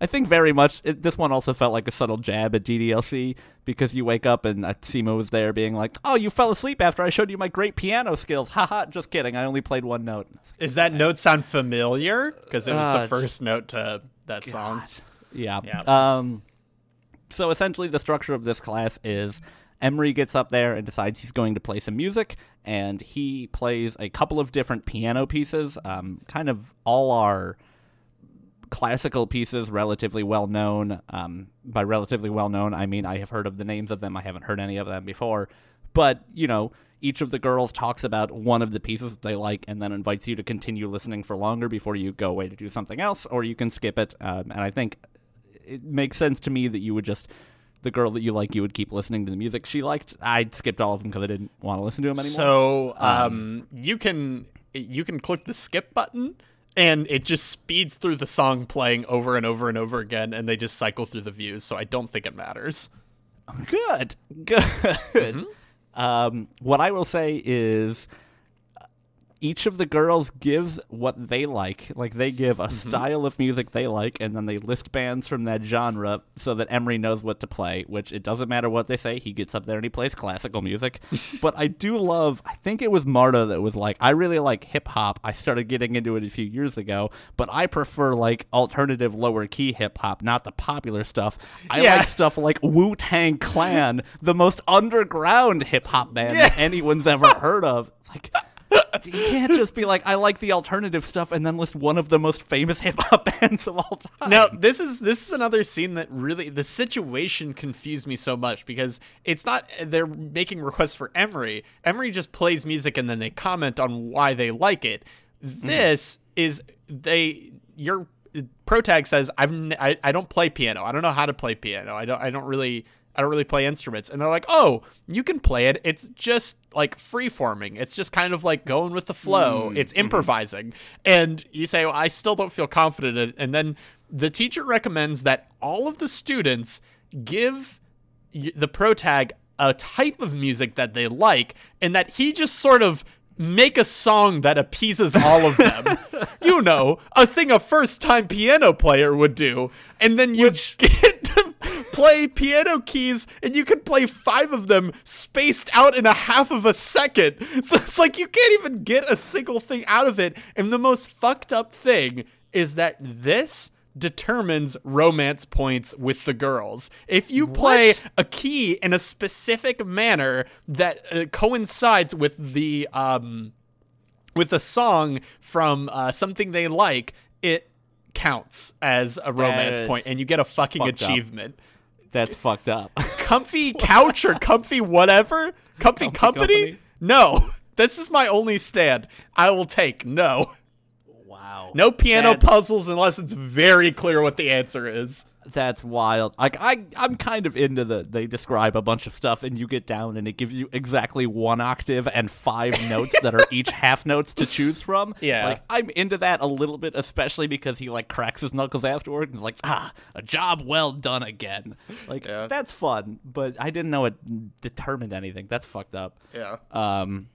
I think very much it, this one also felt like a subtle jab at DDLC because you wake up and uh, Seema was there being like, "Oh, you fell asleep after I showed you my great piano skills." Haha, just kidding. I only played one note.
Is that note sound familiar? Because it was
Uh,
the first note to that song.
Yeah.
Yeah.
Um, so essentially, the structure of this class is Emery gets up there and decides he's going to play some music, and he plays a couple of different piano pieces. Um, kind of all are classical pieces, relatively well known. Um, by relatively well known, I mean I have heard of the names of them. I haven't heard any of them before, but you know. Each of the girls talks about one of the pieces they like and then invites you to continue listening for longer before you go away to do something else, or you can skip it. Um, and I think it makes sense to me that you would just the girl that you like you would keep listening to the music she liked i skipped all of them because i didn't want to listen to them anymore
So um, you can you can click the skip button and it just speeds through the song playing over and over and over again and they just cycle through the views so I don't think it matters.
good. Good. Um, what i will say is each of the girls gives what they like. Like they give a mm-hmm. style of music they like and then they list bands from that genre so that emery knows what to play which it doesn't matter what they say he gets up there and he plays classical music. But i do love i think it was marta that was like i really like hip-hop. I started getting into it a few years ago but i prefer like alternative lower key hip-hop not the popular stuff. I
Yeah.
like stuff like wu-tang clan the most underground hip-hop band that anyone's ever heard of. Like you can't just be like, I like the alternative stuff, and then list one of the most famous hip hop bands of all time.
Now this is this is another scene that really the situation confused me so much because it's not they're making requests for Emery. Emery just plays music and then they comment on why they like it. Mm-hmm. This is they your pro tag says I've n- I, I don't play piano. I don't know how to play piano. I don't I don't really I don't really play instruments. And they're like, "Oh, you can play it. It's just like free forming. It's just kind of like going with the flow. Mm, it's mm-hmm. improvising." And you say, well, "I still don't feel confident." in it." And then the teacher recommends that all of the students give the pro tag a type of music that they like and that he just sort of make a song that appeases all of them. you know, a thing a first time piano player would do. And then you get to play piano keys and you can play five of them spaced out in a half of a second. So it's like you can't even get a single thing out of it. And the most fucked up thing is that this determines romance points with the girls. If you play
What?
a key in a specific manner that uh, coincides with the um with a song from uh, something they like, it counts as a romance point, and you get a fucking
achievement. up. That's fucked up.
Comfy couch or comfy whatever, comfy,
Comfy
company?
company?
No, this is my only stand. I will take no,
wow.
no piano
That's-
puzzles unless it's very clear what the answer is.
That's wild. Like I, I'm kind of into the. They describe a bunch of stuff, and you get down, and it gives you exactly one octave and five notes that are each half notes to choose from.
Yeah.
like I'm into that a little bit, especially because he like cracks his knuckles afterward and is like, ah, a job well done again. Like
Yeah.
that's fun, but I didn't know it determined anything. That's fucked up.
Yeah.
Um,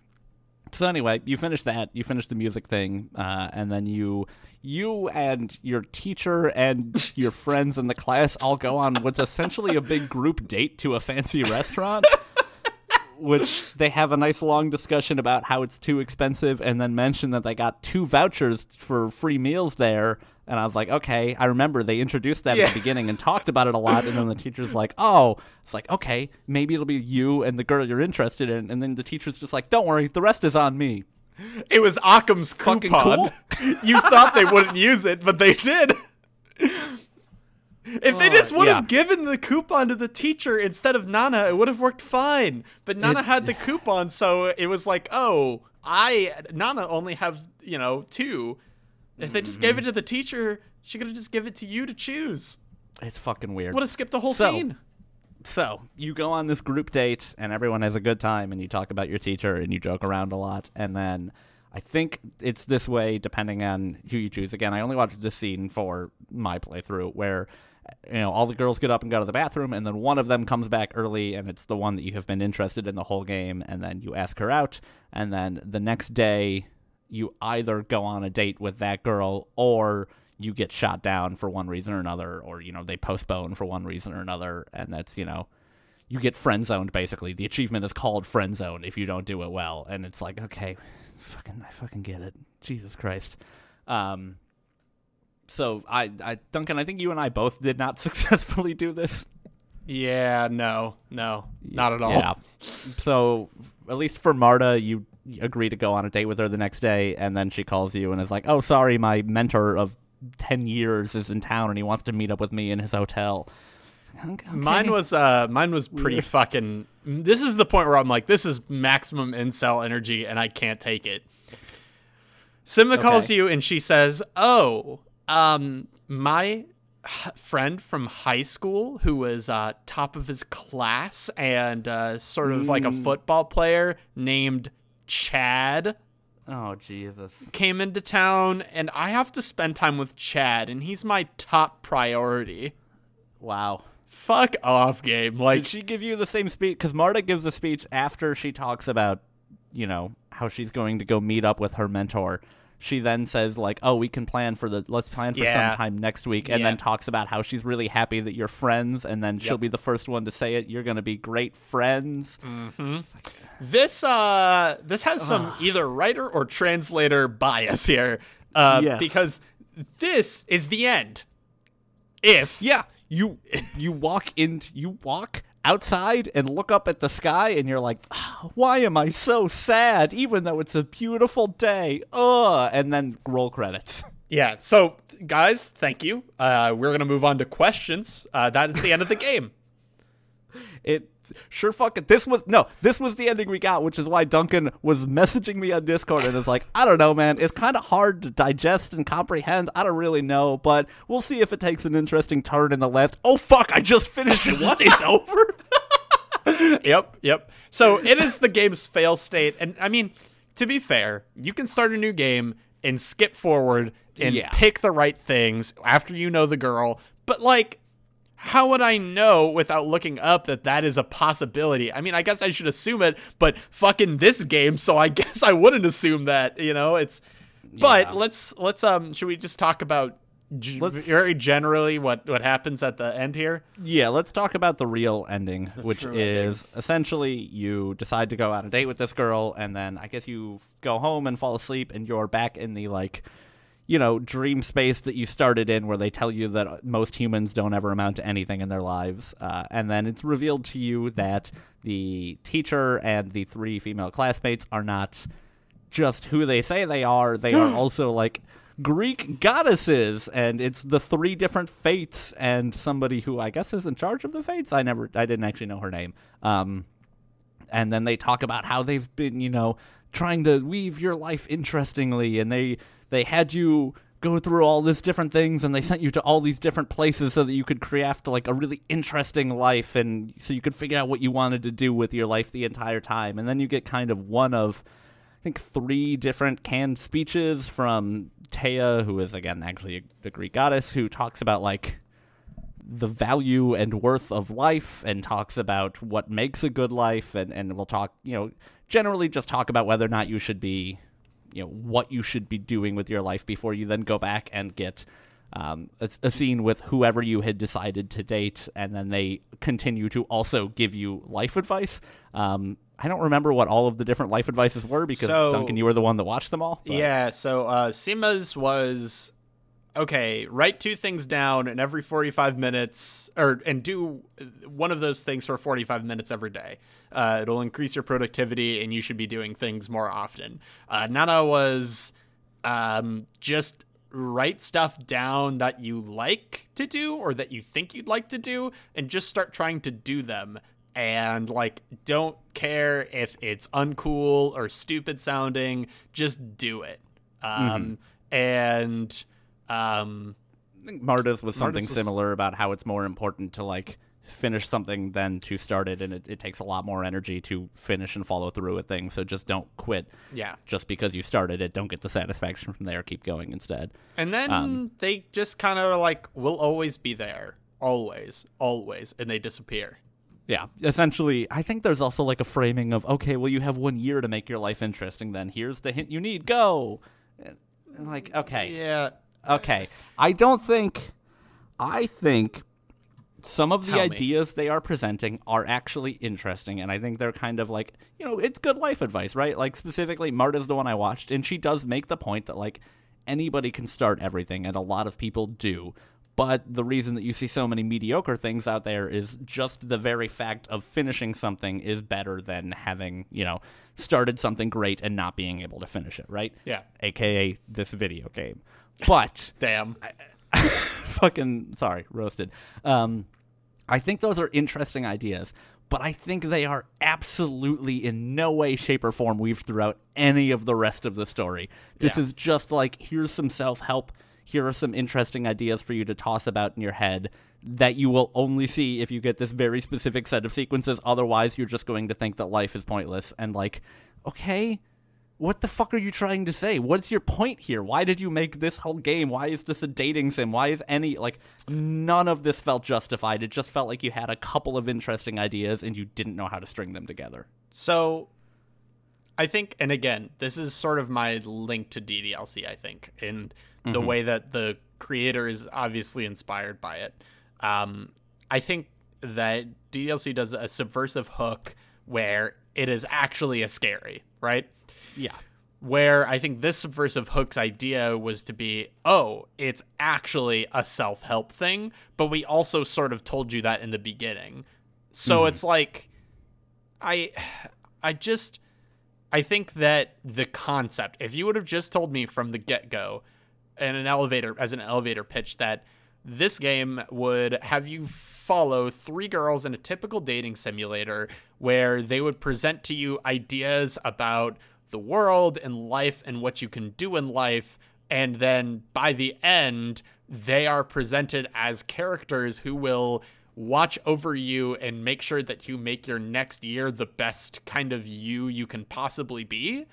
so anyway, you finish that. You finish the music thing, uh, and then you, you and your teacher and your friends in the class all go on what's essentially a big group date to a fancy restaurant. Which they have a nice long discussion about how it's too expensive, and then mention that they got two vouchers for free meals there. And I was like, okay, I remember they introduced that
Yeah.
at the beginning and talked about it a lot. And then the teacher's like, oh, it's like, okay, maybe it'll be you and the girl you're interested in. And then the teacher's just like, don't worry, the rest is on me.
It was Occam's
Fucking
coupon. you thought they wouldn't use it, but they did. If they
Uh,
just would
yeah.
have given the coupon to the teacher instead of Nana, it would have worked fine. But Nana
It-
had the coupon, so it was like, oh, I Nana only have you know two. If they just
Mm-hmm.
gave it to the teacher, she could have just given it to you to choose.
It's fucking weird.
Would have skipped a whole
So-
scene.
so you go on this group date and everyone has a good time and you talk about your teacher and you joke around a lot and then I think it's this way depending on who you choose. Again, I only watched this scene for my playthrough where you know all the girls get up and go to the bathroom and then one of them comes back early and it's the one that you have been interested in the whole game and then you ask her out and then the next day you either go on a date with that girl or you get shot down for one reason or another or you know they postpone for one reason or another and that's you know you get friend zoned basically. The achievement is called friend zone if you don't do it well and it's like okay fucking i fucking get it. Jesus christ. Um so I, I duncan i think you and i both did not successfully do this.
Yeah, no, no, not at all.
yeah. So at least for marta you agree to go on a date with her the next day and then she calls you and is like oh sorry my mentor of 10 years is in town and he wants to meet up with me in his hotel Okay.
Mine was uh mine was pretty fucking this is the point where I'm like this is maximum incel energy and I can't take it. Seema calls you and she says, "Oh, um my friend from high school who was uh top of his class and uh sort of like a football player named Chad
oh jesus
came into town and I have to spend time with Chad and he's my top priority."
wow
Fuck off, game. Like
Did she give you the same speech? Because Marta gives a speech after she talks about, you know, how she's going to go meet up with her mentor. She then says like, "Oh, we can plan for the let's plan for
Yeah.
sometime next week," and
Yeah.
then talks about how she's really happy that you're friends, and then she'll be the first one to say it. You're going to be great friends.
This uh this has some either writer or translator bias here. Uh
Yes.
because this is the end. If
Yeah, you you walk in, you walk outside and look up at the sky, and you're like, "Ah, "Why am I so sad? Even though it's a beautiful day." Ugh, and then roll credits.
yeah, so guys, thank you. Uh we're gonna move on to questions. Uh that is the end of the game.
It sure fucking this was no this was the ending we got which is why duncan was messaging me on discord and is like i don't know man it's kind of hard to digest and comprehend i don't really know but we'll see if it takes an interesting turn in the left oh fuck i just finished it what it's over
yep, yep. So it is the game's fail state, and I mean, to be fair, you can start a new game and skip forward and
Yeah.
pick the right things after you know the girl. But like, how would I know without looking up that that is a possibility? I mean, I guess I should assume it, but fucking this game, so I guess I wouldn't assume that. You know, it's. But let's let's um. Should we just talk about? G- very generally what what happens at the end here
yeah let's talk about the real ending which
true
is essentially you decide to go out on a date with this girl and then i guess you go home and fall asleep and you're back in the like you know, dream space that you started in where they tell you that most humans don't ever amount to anything in their lives. Uh, and then it's revealed to you that the teacher and the three female classmates are not just who they say they are, they are also like Greek goddesses, and it's the three different fates and somebody who I guess is in charge of the fates. I never, I didn't actually know her name. Um, and then they talk about how they've been, you know, trying to weave your life interestingly, and they they had you go through all these different things, and they sent you to all these different places so that you could craft like a really interesting life, and so you could figure out what you wanted to do with your life the entire time, and then you get kind of one of. I think three different canned speeches from Taya, who is again actually a, a Greek goddess, who talks about like the value and worth of life and talks about what makes a good life and, and we'll talk you know generally just talk about whether or not you should be you know what you should be doing with your life before you then go back and get um, a, a scene with whoever you had decided to date and then they continue to also give you life advice. Um, i don't remember what all of the different life advices were because
So-
duncan you were the one that watched them all but-
Yeah, so uh Seema's was okay, write two things down and every 45 minutes or and do one of those things for 45 minutes every day. Uh, it'll increase your productivity and you should be doing things more often. Uh, Nana was um, just write stuff down that you like to do or that you think you'd like to do and just start trying to do them and like don't care if it's uncool or stupid sounding just do it um and um
I think was something
was-
similar about how it's more important to like finish something than to start it, and it, it takes a lot more energy to finish and follow through with things. So just don't quit.
Yeah.
Just because you started it, don't get the satisfaction from there. Keep going instead.
And then
Um,
they just kind of like will always be there, always, always, and they disappear.
Yeah, essentially, I think there's also like a framing of okay, well, you have one year to make your life interesting. Then here's the hint you need. Go. And like, okay,
Yeah.
Okay. I don't think. I think some of the
Tell me.
ideas they are presenting are actually interesting, and I think they're kind of like you know it's good life advice, right? Like specifically, Marta's the one I watched, and she does make the point that like anybody can start everything, and a lot of people do. But the reason that you see so many mediocre things out there is just the very fact of finishing something is better than having, you know, started something great and not being able to finish it, right?
Yeah.
AKA this video game. But
Damn.
I, fucking sorry, roasted. Um, I think those are interesting ideas, but I think they are absolutely in no way, shape, or form weaved throughout any of the rest of the story. This
Yeah.
is just like here's some self help. Here are some interesting ideas for you to toss about in your head that you will only see if you get this very specific set of sequences. Otherwise, you're just going to think that life is pointless and like, okay, what the fuck are you trying to say? What's your point here? Why did you make this whole game? Why is this a dating sim? Why is any like none of this felt justified? It just felt like you had a couple of interesting ideas and you didn't know how to string them together.
So I think, and again, this is sort of my link to DDLC, I think, in the way that the creator is obviously inspired by it. Um, I think that DDLC does a subversive hook where it is actually a scary, right?
Yeah.
where I think this subversive hook's idea was to be, oh, it's actually a self help thing, but we also sort of told you that in the beginning. So mm-hmm. it's like, I, I just, I think that the concept, if you would have just told me from the get go, in an elevator as an elevator pitch that this game would have you follow three girls in a typical dating simulator where they would present to you ideas about the world and life and what you can do in life and then by the end they are presented as characters who will watch over you and make sure that you make your next year the best kind of you you can possibly be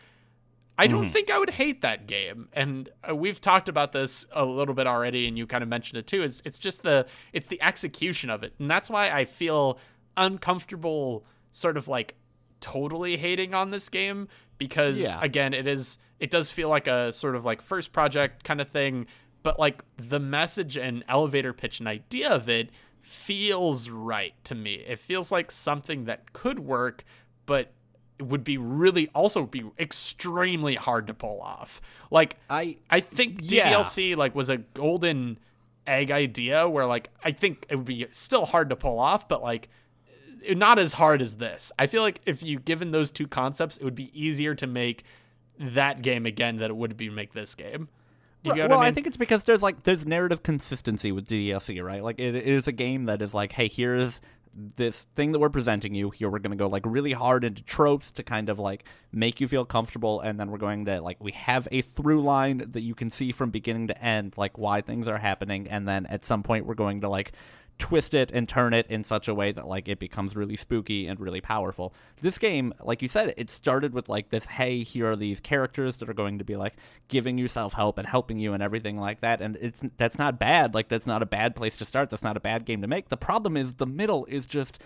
I don't think I would hate that game. And uh, we've talked about this a little bit already, and you kind of mentioned it too. Is it's just the it's the execution of it, and that's why I feel uncomfortable, sort of like totally hating on this game because
Yeah.
again, it is it does feel like a sort of like first project kind of thing, but like the message and elevator pitch and idea of it feels right to me. It feels like something that could work, but it would be really also be extremely hard to pull off. Like
I
I think
Yeah.
Like was a golden egg idea where like I think it would be still hard to pull off, but like not as hard as this. I feel like if you given those two concepts, it would be easier to make that game again than it would be make this game. Do you get
well,
what I
I, think it's because there's like there's narrative consistency with DDLC, right? Like it, it is a game that is like, hey, here's this thing that we're presenting you. Here we're gonna go like really hard into tropes to kind of like make you feel comfortable, and then we're going to like we have a through line that you can see from beginning to end, like why things are happening, and then at some point we're going to like twist it and turn it in such a way that like it becomes really spooky and really powerful. This game, like you said, it started with like this hey, here are these characters that are going to be like giving you self-help and helping you and everything like that and it's that's not bad. Like that's not a bad place to start. That's not a bad game to make. The problem is the middle is just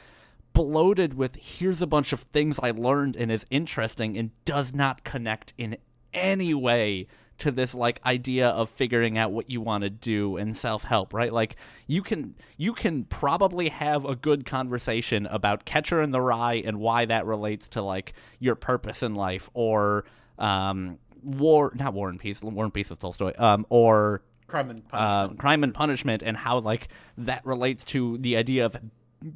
bloated with here's a bunch of things I learned and is interesting and does not connect in any way to this like idea of figuring out what you want to do and self-help right like you can you can probably have a good conversation about catcher in the rye and why that relates to like your purpose in life or um war not war and peace war and peace with tolstoy um or
Crime and
uh,
punishment.
crime and punishment and how like that relates to the idea of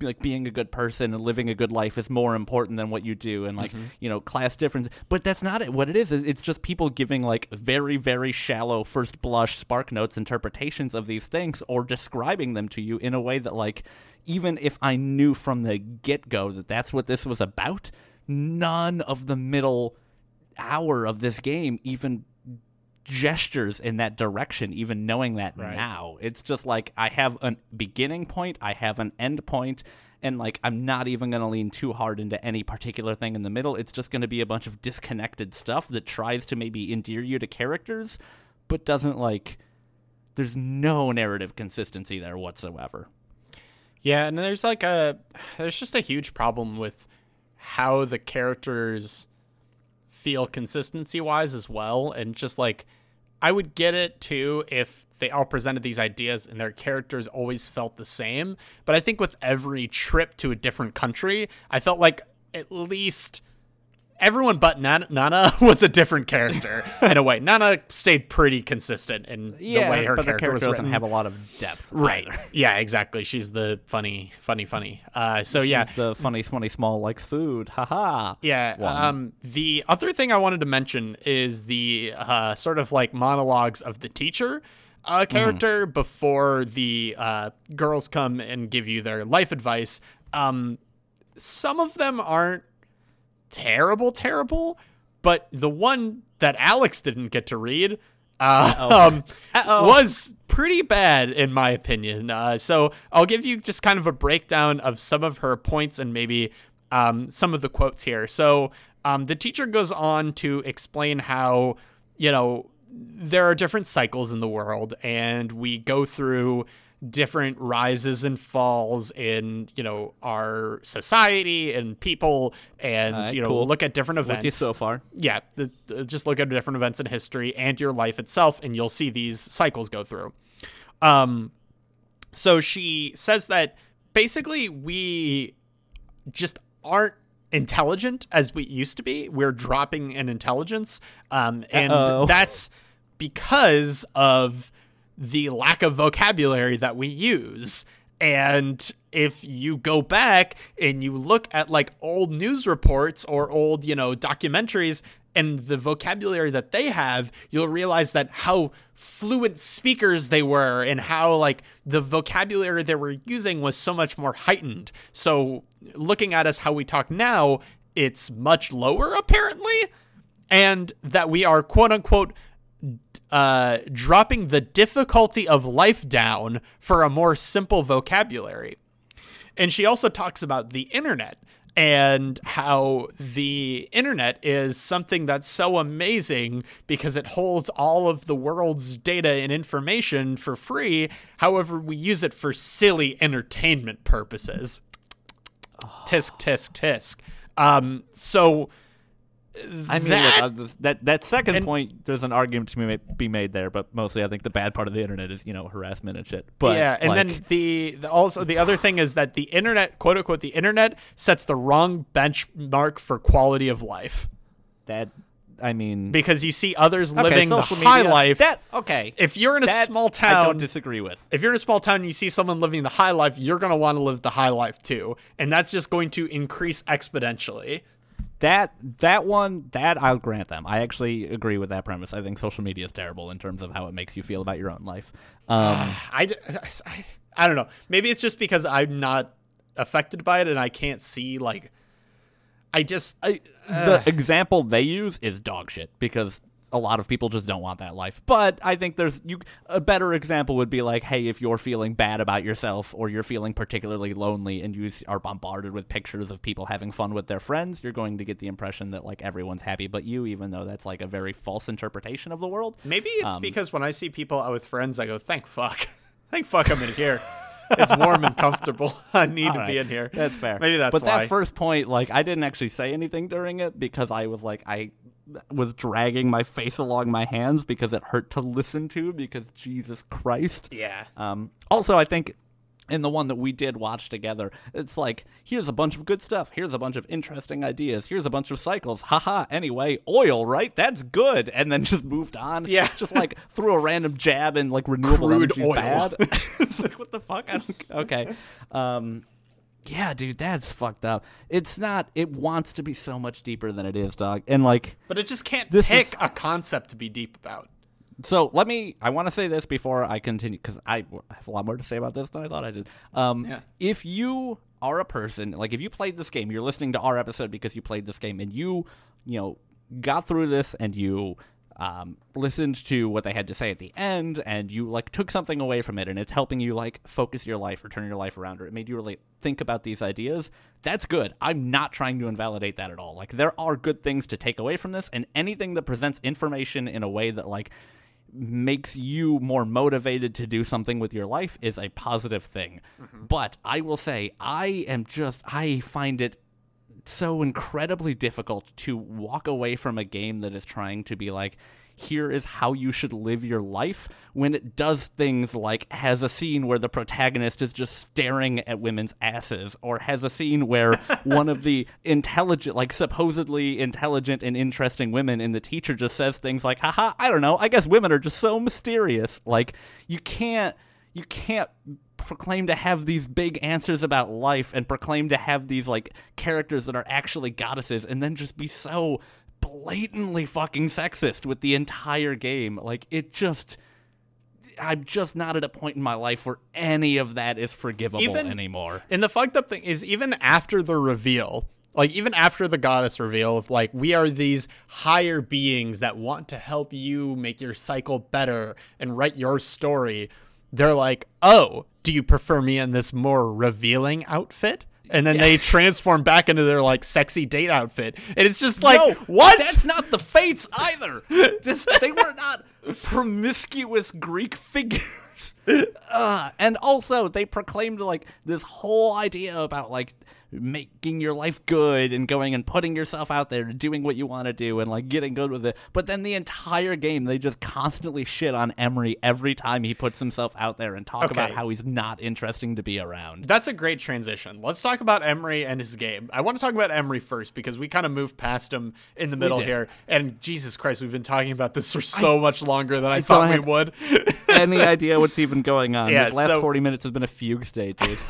like being a good person and living a good life is more important than what you do and like mm-hmm. you know class difference. But that's not it. What it is is it's just people giving like very very shallow first blush spark notes interpretations of these things or describing them to you in a way that like even if i knew from the get-go that that's what this was about none of the middle hour of this game even gestures in that direction even knowing that
Right.
now. It's just like i have a beginning point i have an end point and like i'm not even going to lean too hard into any particular thing in the middle. It's just going to be a bunch of disconnected stuff that tries to maybe endear you to characters but doesn't like there's no narrative consistency there whatsoever.
Yeah, and there's like a there's just a huge problem with how the characters feel consistency wise as well and just like I would get it too if they all presented these ideas and their characters always felt the same, but I think with every trip to a different country, I felt like at least everyone but Nana, Nana was a different character in a way. Nana stayed pretty consistent in the way her character,
character
was
doesn't
written.
have a lot of depth
Right.
either.
Yeah, exactly. She's the funny, funny, funny. Uh, so yeah,
the funny funny small likes food haha
yeah. Um, the other thing I wanted to mention is the uh, sort of like monologues of the teacher uh, character before the uh, girls come and give you their life advice. Um, some of them aren't terrible, terrible, but the one that Alex didn't get to read. Uh, um,
Uh-oh.
was pretty bad in my opinion. Uh, so I'll give you just kind of a breakdown of some of her points and maybe um, some of the quotes here. So um, the teacher goes on to explain how you know there are different cycles in the world, and we go through different rises and falls in you know our society and people and
Alright,
you know
cool.
look at different events
so far
yeah, the, the- just look at different events in history and your life itself, and you'll see these cycles go through. Um, so she says that basically we just aren't intelligent as we used to be. We're dropping in intelligence, um, and
Uh-oh.
that's because of the lack of vocabulary that we use. And if you go back and you look at like old news reports or old, you know, documentaries and the vocabulary that they have, you'll realize that how fluent speakers they were and how like the vocabulary they were using was so much more heightened. So looking at us how we talk now, it's much lower apparently, and that we are quote unquote uh, dropping the difficulty of life down for a more simple vocabulary. And she also talks about the internet and how the internet is something that's so amazing because it holds all of the world's data and information for free. However, we use it for silly entertainment purposes. Tisk, tisk, tisk. Um, so
I mean,
that-
look, that that second
and-
point, there's an argument to be made, be made there, but mostly I think the bad part of the internet is you know harassment and shit. But
yeah, and
like,
then the, the also the other thing is that the internet, quote unquote, the internet sets the wrong benchmark for quality of life
that, I mean,
because you see others
okay,
living the
social
high life.
That okay,
if you're in a
that
small
I
town,
don't disagree with.
if you're in a small town and you see someone living the high life, you're gonna want to live the high life too, and that's just going to increase exponentially.
That that one, that I'll grant them. I actually agree with that premise. I think social media is terrible in terms of how it makes you feel about your own life. Um,
I, I, I don't know. Maybe it's just because I'm not affected by it and I can't see like. I just
I, the example they use is dog shit because a lot of people just don't want that life. But I think there's you a better example would be like, hey, if you're feeling bad about yourself or you're feeling particularly lonely and you are bombarded with pictures of people having fun with their friends, you're going to get the impression that like everyone's happy but you, even though that's like a very false interpretation of the world.
Maybe it's
Um,
because when I see people out with friends, I go, "Thank fuck, thank fuck, I'm in here. It's warm and comfortable. I need to be in here."
That's fair.
Maybe that's
But
why.
that first point, like, I didn't actually say anything during it because I was like, I was dragging my face along my hands because it hurt to listen to because Jesus Christ.
yeah,
Um, also, I think in the one that we did watch together, it's like, here's a bunch of good stuff. Here's a bunch of interesting ideas. Here's a bunch of cycles. Haha. Anyway, oil, right? That's good. And then just moved on.
Yeah.
Just like threw a random jab and like renewable
Crude
energy
oil.
bad. it's like, what the fuck? I don't, okay. Um, yeah, dude, that's fucked up. It's not. It wants to be so much deeper than it is, dog. And like,
but it just can't pick
is-
a concept to be deep about.
so let me. I want to say this before I continue because I have a lot more to say about this than I thought I did. Um,
Yeah.
if you are a person like if you played this game, you're listening to our episode because you played this game and you, you know, got through this and you um, listened to what they had to say at the end and you like took something away from it and it's helping you like focus your life or turn your life around or it made you really think about these ideas that's good i'm not trying to invalidate that at all like there are good things to take away from this and anything that presents information in a way that like makes you more motivated to do something with your life is a positive thing. Mm-hmm. But I will say, I am just, I find it so incredibly difficult to walk away from a game that is trying to be like, here is how you should live your life when it does things like has a scene where the protagonist is just staring at women's asses or has a scene where one of the intelligent like supposedly intelligent and interesting women in the teacher just says things like haha I don't know I guess women are just so mysterious. Like you can't you can't proclaim to have these big answers about life and proclaim to have these like characters that are actually goddesses and then just be so blatantly fucking sexist with the entire game. Like it just I'm just not at a point in my life where any of that is forgivable even, anymore.
And the fucked up thing is even after the reveal, like even after the goddess reveal of like we are these higher beings that want to help you make your cycle better and write your story, they're like, "Oh, do you prefer me in this more revealing outfit?" and then yeah. they transform back into their like sexy date outfit, and it's just like no, what?
That's not the fates either. this, they were not promiscuous Greek figures. Uh, and also, they proclaimed like this whole idea about like making your life good and going and putting yourself out there and doing what you want to do and like getting good with it. But then the entire game, they just constantly shit on Emery every time he puts himself out there and talk okay. about how he's not interesting to be around.
That's a great transition. Let's talk about Emery and his game. I want to talk about Emery first because we kind of moved past him in the middle here. And Jesus Christ, we've been talking about this for so I, much longer than I, I thought we would.
any idea what's even going on? Yeah, this last so, 40 minutes has been a fugue state, dude.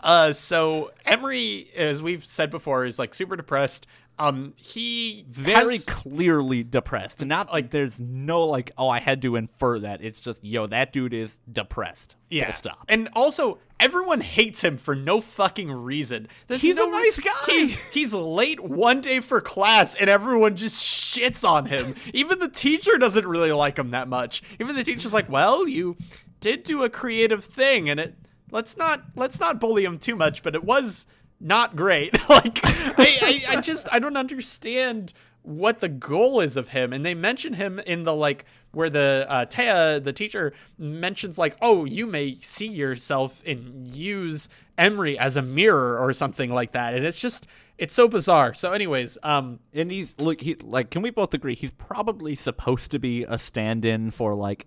uh, so Emery, as we've said before, is like super depressed. Um, he
very
has...
clearly depressed, not like there's no like, oh, I had to infer that. It's just, yo, that dude is depressed. Yeah. Full stop.
And also, everyone hates him for no fucking reason.
There's he's
no,
a nice guy.
He's he's late one day for class, and everyone just shits on him. Even the teacher doesn't really like him that much. Even the teacher's like, well, you did do a creative thing, and it let's not let's not bully him too much, but it was not great. like I, I, I just I don't understand what the goal is of him. And they mention him in the like where the uh, Taya, the teacher, mentions like, oh, you may see yourself and use Emery as a mirror or something like that. And it's just it's so bizarre. So, anyways, um,
and he's look, he like, can we both agree he's probably supposed to be a stand-in for like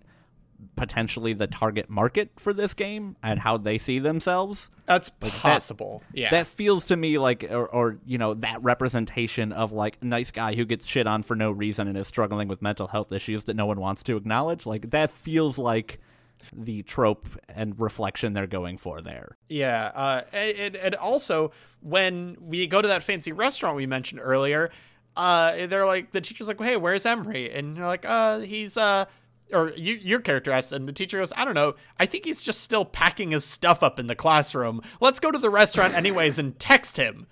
potentially the target market for this game and how they see themselves.
That's like possible.
That,
yeah.
That feels to me like or, or, you know, that representation of like nice guy who gets shit on for no reason and is struggling with mental health issues that no one wants to acknowledge. Like that feels like the trope and reflection they're going for there.
Yeah, uh, and, and also when we go to that fancy restaurant we mentioned earlier, uh, they're like the teacher's like, "Hey, where's Emery?" And they're like, "Uh, he's uh or you, your character asks, and the teacher goes, I don't know. I think he's just still packing his stuff up in the classroom. Let's go to the restaurant anyways and text him.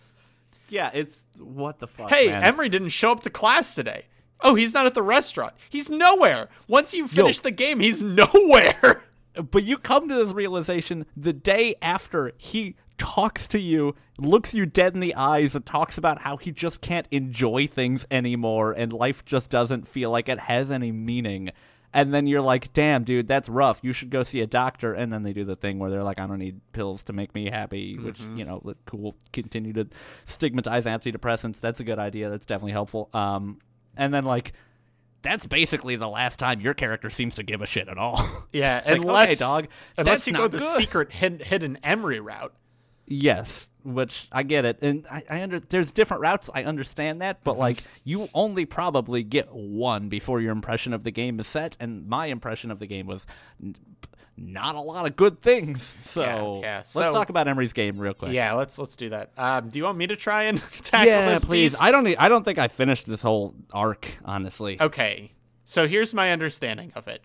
Yeah, it's what the fuck.
Hey,
man.
Emery didn't show up to class today. Oh, he's not at the restaurant. He's nowhere. Once you finish Yo. the game, he's nowhere.
But you come to this realization the day after he talks to you, looks you dead in the eyes, and talks about how he just can't enjoy things anymore and life just doesn't feel like it has any meaning and then you're like, damn, dude, that's rough. You should go see a doctor. And then they do the thing where they're like, I don't need pills to make me happy, mm-hmm. which, you know, cool. Continue to stigmatize antidepressants. That's a good idea. That's definitely helpful. Um, and then, like, that's basically the last time your character seems to give a shit at all.
Yeah, like, unless, okay, dog, unless you go the secret hidden, hidden Emery route.
Yes, which I get it, and I, I under there's different routes. I understand that, but mm-hmm. like you only probably get one before your impression of the game is set, and my impression of the game was n- not a lot of good things. So, yeah, yeah. so let's talk about Emery's game real quick.
Yeah, let's let's do that. Um, do you want me to try and tackle
yeah,
this?
please.
Piece?
I don't. I don't think I finished this whole arc honestly.
Okay, so here's my understanding of it.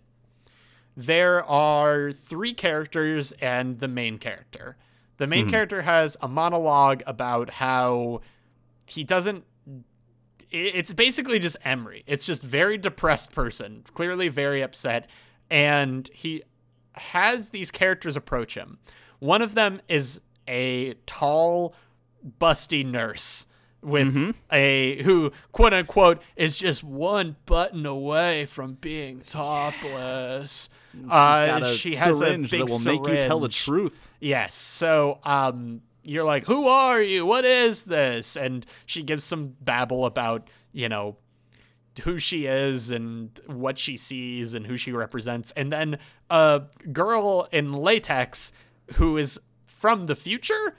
There are three characters and the main character. The main mm-hmm. character has a monologue about how he doesn't it's basically just Emery. It's just very depressed person, clearly very upset, and he has these characters approach him. One of them is a tall, busty nurse with
Mm-hmm.
a who quote unquote is just one button away from being topless. Uh, she has a
syringe
big
that will make you tell the truth.
Yes. So, um, you're like, who are you? What is this? And she gives some babble about, you know, who she is and what she sees and who she represents. And then a girl in latex who is from the future.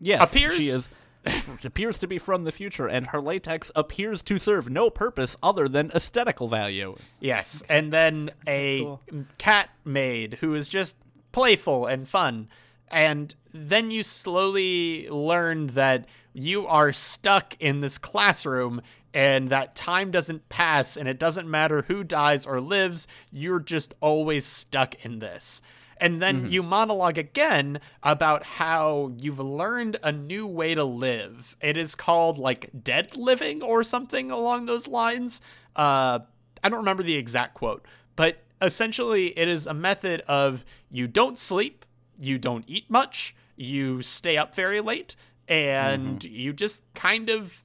Yes,
Appears-
she is appears to be from the future, and her latex appears to serve no purpose other than aesthetical value.
Yes. And then a
Cool.
cat maid who is just playful and fun. And then you slowly learn that you are stuck in this classroom and that time doesn't pass and it doesn't matter who dies or lives, you're just always stuck in this. And then you monologue again about how you've learned a new way to live. It is called like dead living or something along those lines. Uh, I don't remember the exact quote, but essentially it is a method of you don't sleep, you don't eat much, you stay up very late, and you just kind of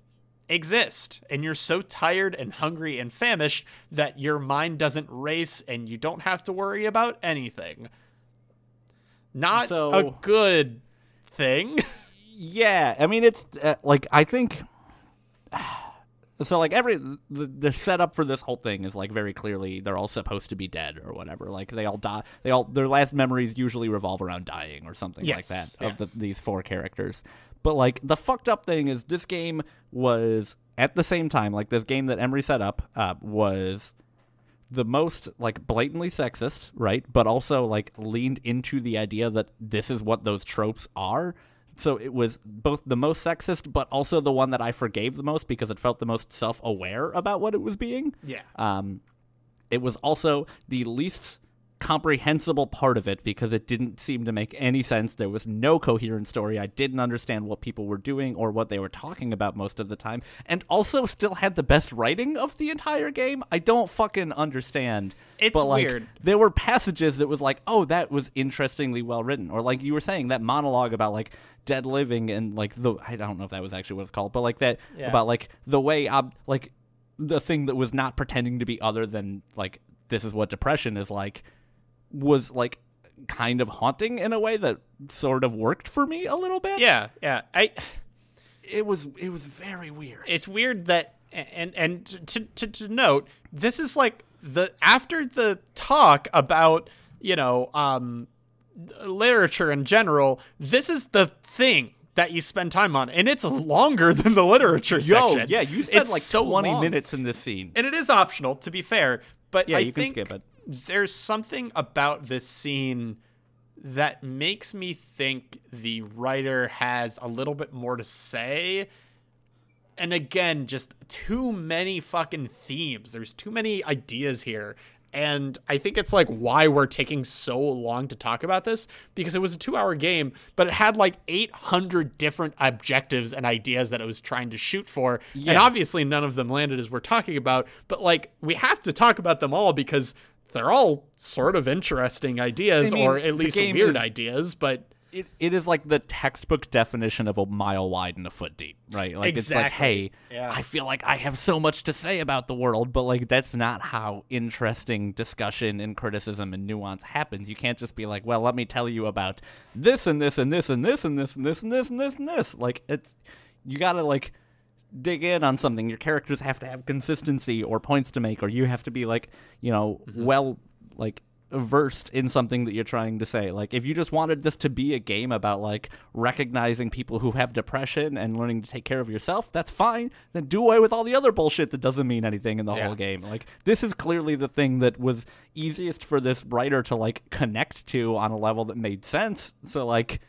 exist. And you're so tired and hungry and famished that your mind doesn't race and you don't have to worry about anything. Not
So-
a good thing.
Yeah, I mean it's uh, like I think so like every the, the setup for this whole thing is like very clearly they're all supposed to be dead or whatever. Like they all die. They all their last memories usually revolve around dying or something like
Yes,
that of the, these four characters. But like the fucked up thing is this game was at the same time like this game that Emery set up uh, was the most like blatantly sexist, right? But also like leaned into the idea that this is what those tropes are. So it was both the most sexist, but also the one that I forgave the most because it felt the most self-aware about what it was being.
Yeah.
Um, it was also the least comprehensible part of it because it didn't seem to make any sense. There was no coherent story. I didn't understand what people were doing or what they were talking about most of the time. And also still had the best writing of the entire game. I don't fucking understand.
It's
but, like,
weird.
There were passages that was like, "Oh, that was interestingly well written." Or like you were saying that monologue about like dead living and like the I don't know if that was actually what it's called, but like that
Yeah.
about like the way ob- like the thing that was not pretending to be other than like this is what depression is like was like kind of haunting in a way that sort of worked for me a little bit.
Yeah, yeah. I
It was it was very weird.
it's weird that and and to, to to note this is like the after the talk about you know um literature in general this is the thing that you spend time on and it's longer than the literature
Yo,
section
yeah, you spent
It's
like
so
20
long.
minutes in this scene.
and it is optional to be fair but
Yeah,
I
you can skip it.
There's something about this scene that makes me think the writer has a little bit more to say. And again just too many fucking themes. There's too many ideas here. And i think it's like why we're taking so long to talk about this because it was a two hour game but it had like 800 different objectives and ideas that it was trying to shoot for. And obviously none of them landed as we're talking about but like we have to talk about them all because they're all sort of interesting ideas
I mean,
or at least weird
is-
ideas but
it, it is like the textbook definition of a mile wide and a foot deep, right? Like it's like, hey,
Yeah.
I feel like I have so much to say about the world, but like that's not how interesting discussion and criticism and nuance happens. You can't just be like, well, let me tell you about this and this and this and this and this and this and this and this and this. Like it's you gotta like dig in on something. Your characters have to have consistency or points to make, or you have to be like, you know, mm-hmm. well, like versed in something that you're trying to say. Like, if you just wanted this to be a game about like recognizing people who have depression and learning to take care of yourself, that's fine. Then do away with all the other bullshit that doesn't mean anything in the
Yeah.
whole game. Like, this is clearly the thing that was easiest for this writer to like connect to on a level that made sense. So, like,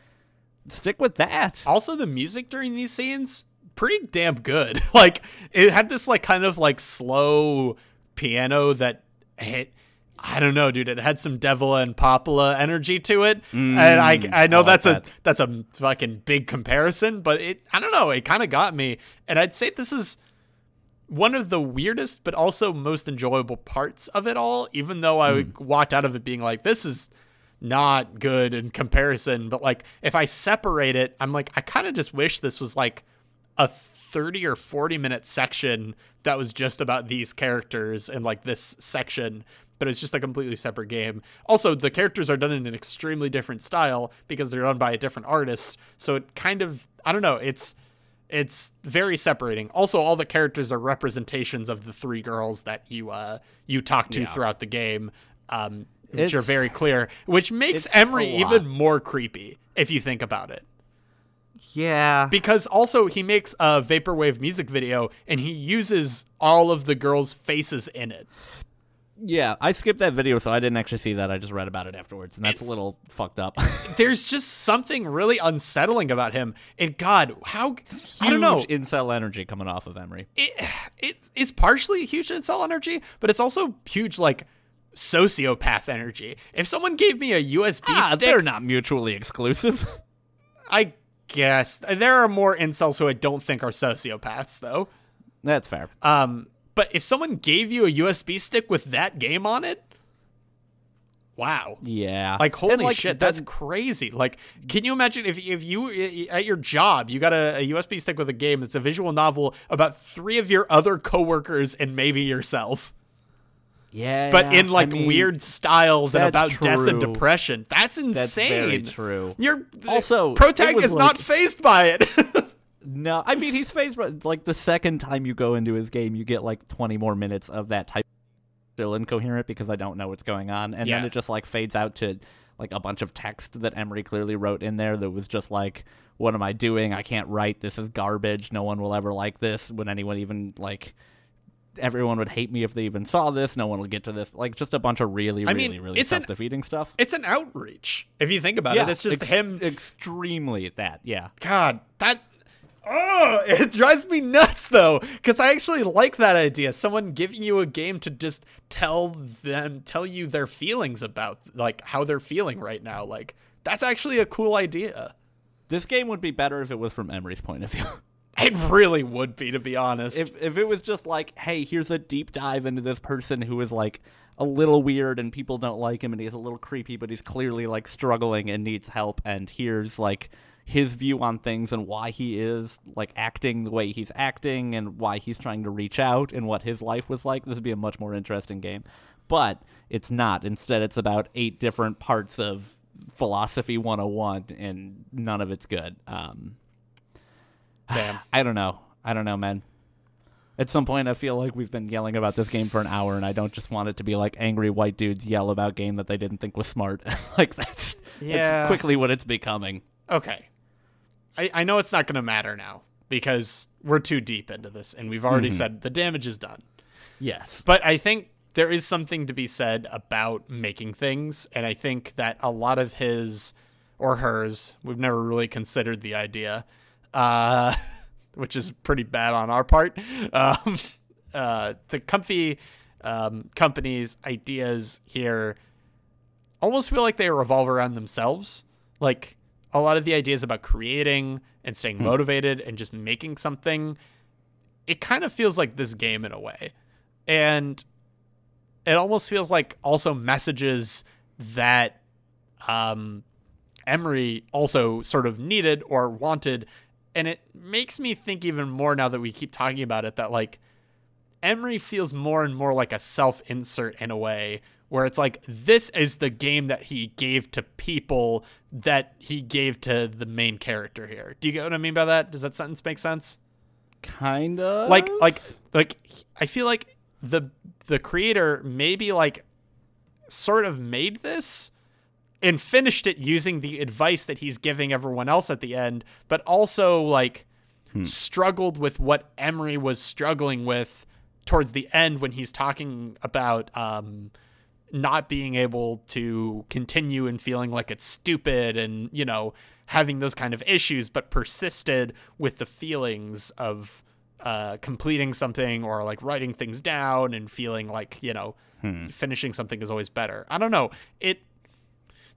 stick with that.
Also, the music during these scenes pretty damn good. like it had this like kind of like slow piano that hit. I don't know, dude. It had some Devil and Popula energy to it, and I I know
I like
that's
that.
a that's a fucking big comparison, but it I don't know. It kind of got me, and I'd say this is one of the weirdest but also most enjoyable parts of it all even though i
Hmm.
walked out of it being like this is not good in comparison but like if i separate it i'm like i kind of just wish this was like a 30 or 40 minute section that was just about these characters and like this section but it's just a completely separate game also the characters are done in an extremely different style because they're done by a different artist so it kind of i don't know it's it's very separating. Also, all the characters are representations of the three girls that you uh you talk to
Yeah.
throughout the game, um, which
It's-
are very clear. Which makes Emery even more creepy if you think about it.
Yeah.
Because also he makes a vaporwave music video and he uses all of the girls' faces in it.
Yeah, I skipped that video, so I didn't actually see that. I just read about it afterwards, and that's a little fucked up.
There's just something really unsettling about him. And God, how I
Huge
don't know.
incel energy coming off of Emery.
it it is partially huge incel energy, but it's also huge like sociopath energy. If someone gave me a USB
Ah,
stick,
they're not mutually exclusive.
I guess there are more incels who I don't think are sociopaths though.
that's fair.
Um, but if someone gave you a USB stick with that game on it, wow.
Yeah.
Like holy
like,
shit, that's crazy. Like, can you imagine if if you at your job you got a, a USB stick with a game that's a visual novel about three of your other coworkers and maybe yourself,
yeah,
but in
I
like
mean,
weird styles and about death and depression? That's insane.
That's very true.
Your
Also, it
protag
was
is not
like-
phased by it.
No, I mean he's phased. by- Like the second time you go into his game, you get like 20 more minutes of that type still incoherent because I don't know what's going on, and
Yeah.
then it just like fades out to like a bunch of text that Emery clearly wrote in there that was just like, "What am I doing? I can't write. This is garbage. No one will ever like this. When anyone even like." Everyone would hate me if they even saw this. No one will get to this. Like just a bunch of really,
I
really,
mean,
really
it's an-
self-defeating stuff.
it's an outreach if you think about it. It's just
ex-
him
extremely at that. Yeah,
God, that. Oh, it drives me nuts though, because I actually like that idea. Someone giving you a game to just tell them, tell you their feelings about, like how they're feeling right now. Like that's actually a cool idea.
this game would be better if it was from Emery's point of view.
It really would be, to be honest.
if if it was just like, hey, here's a deep dive into this person who is like a little weird and people don't like him and he's a little creepy, but he's clearly like struggling and needs help, and here's like his view on things and why he is like acting the way he's acting and why he's trying to reach out and what his life was like. This would be a much more interesting game. But it's not. Instead, it's about eight different parts of philosophy 101 and none of it's good. Um,
Damn.
I don't know. I don't know, man. At some point, I feel like we've been yelling about this game for an hour, and I don't just want it to be like angry white dudes yell about game that they didn't think was smart. like that's,
Yeah.
that's quickly what it's becoming.
Okay. I, I know it's not going to matter now because we're too deep into this and we've already mm-hmm. said the damage is done.
Yes,
But I think there is something to be said about making things. And I think that a lot of his or hers, we've never really considered the idea, uh, which is pretty bad on our part. Um, uh, the comfy um, company's ideas here almost feel like they revolve around themselves. Like a lot of the ideas about creating and staying motivated and just making something, it kind of feels like this game in a way. And it almost feels like also messages that um, Emery also sort of needed or wanted. And it makes me think even more now that we keep talking about it that like Emery feels more and more like a self insert in a way where it's like this is the game that he gave to people that he gave to the main character here. Do you get what I mean by that? Does that sentence make sense?
kind of.
like like like I feel like the the creator maybe like sort of made this and finished it using the advice that he's giving everyone else at the end, but also like struggled with what Emery was struggling with towards the end when he's talking about um not being able to continue and feeling like it's stupid and you know having those kind of issues but persisted with the feelings of uh, completing something or like writing things down and feeling like you know finishing something is always better. I don't know. It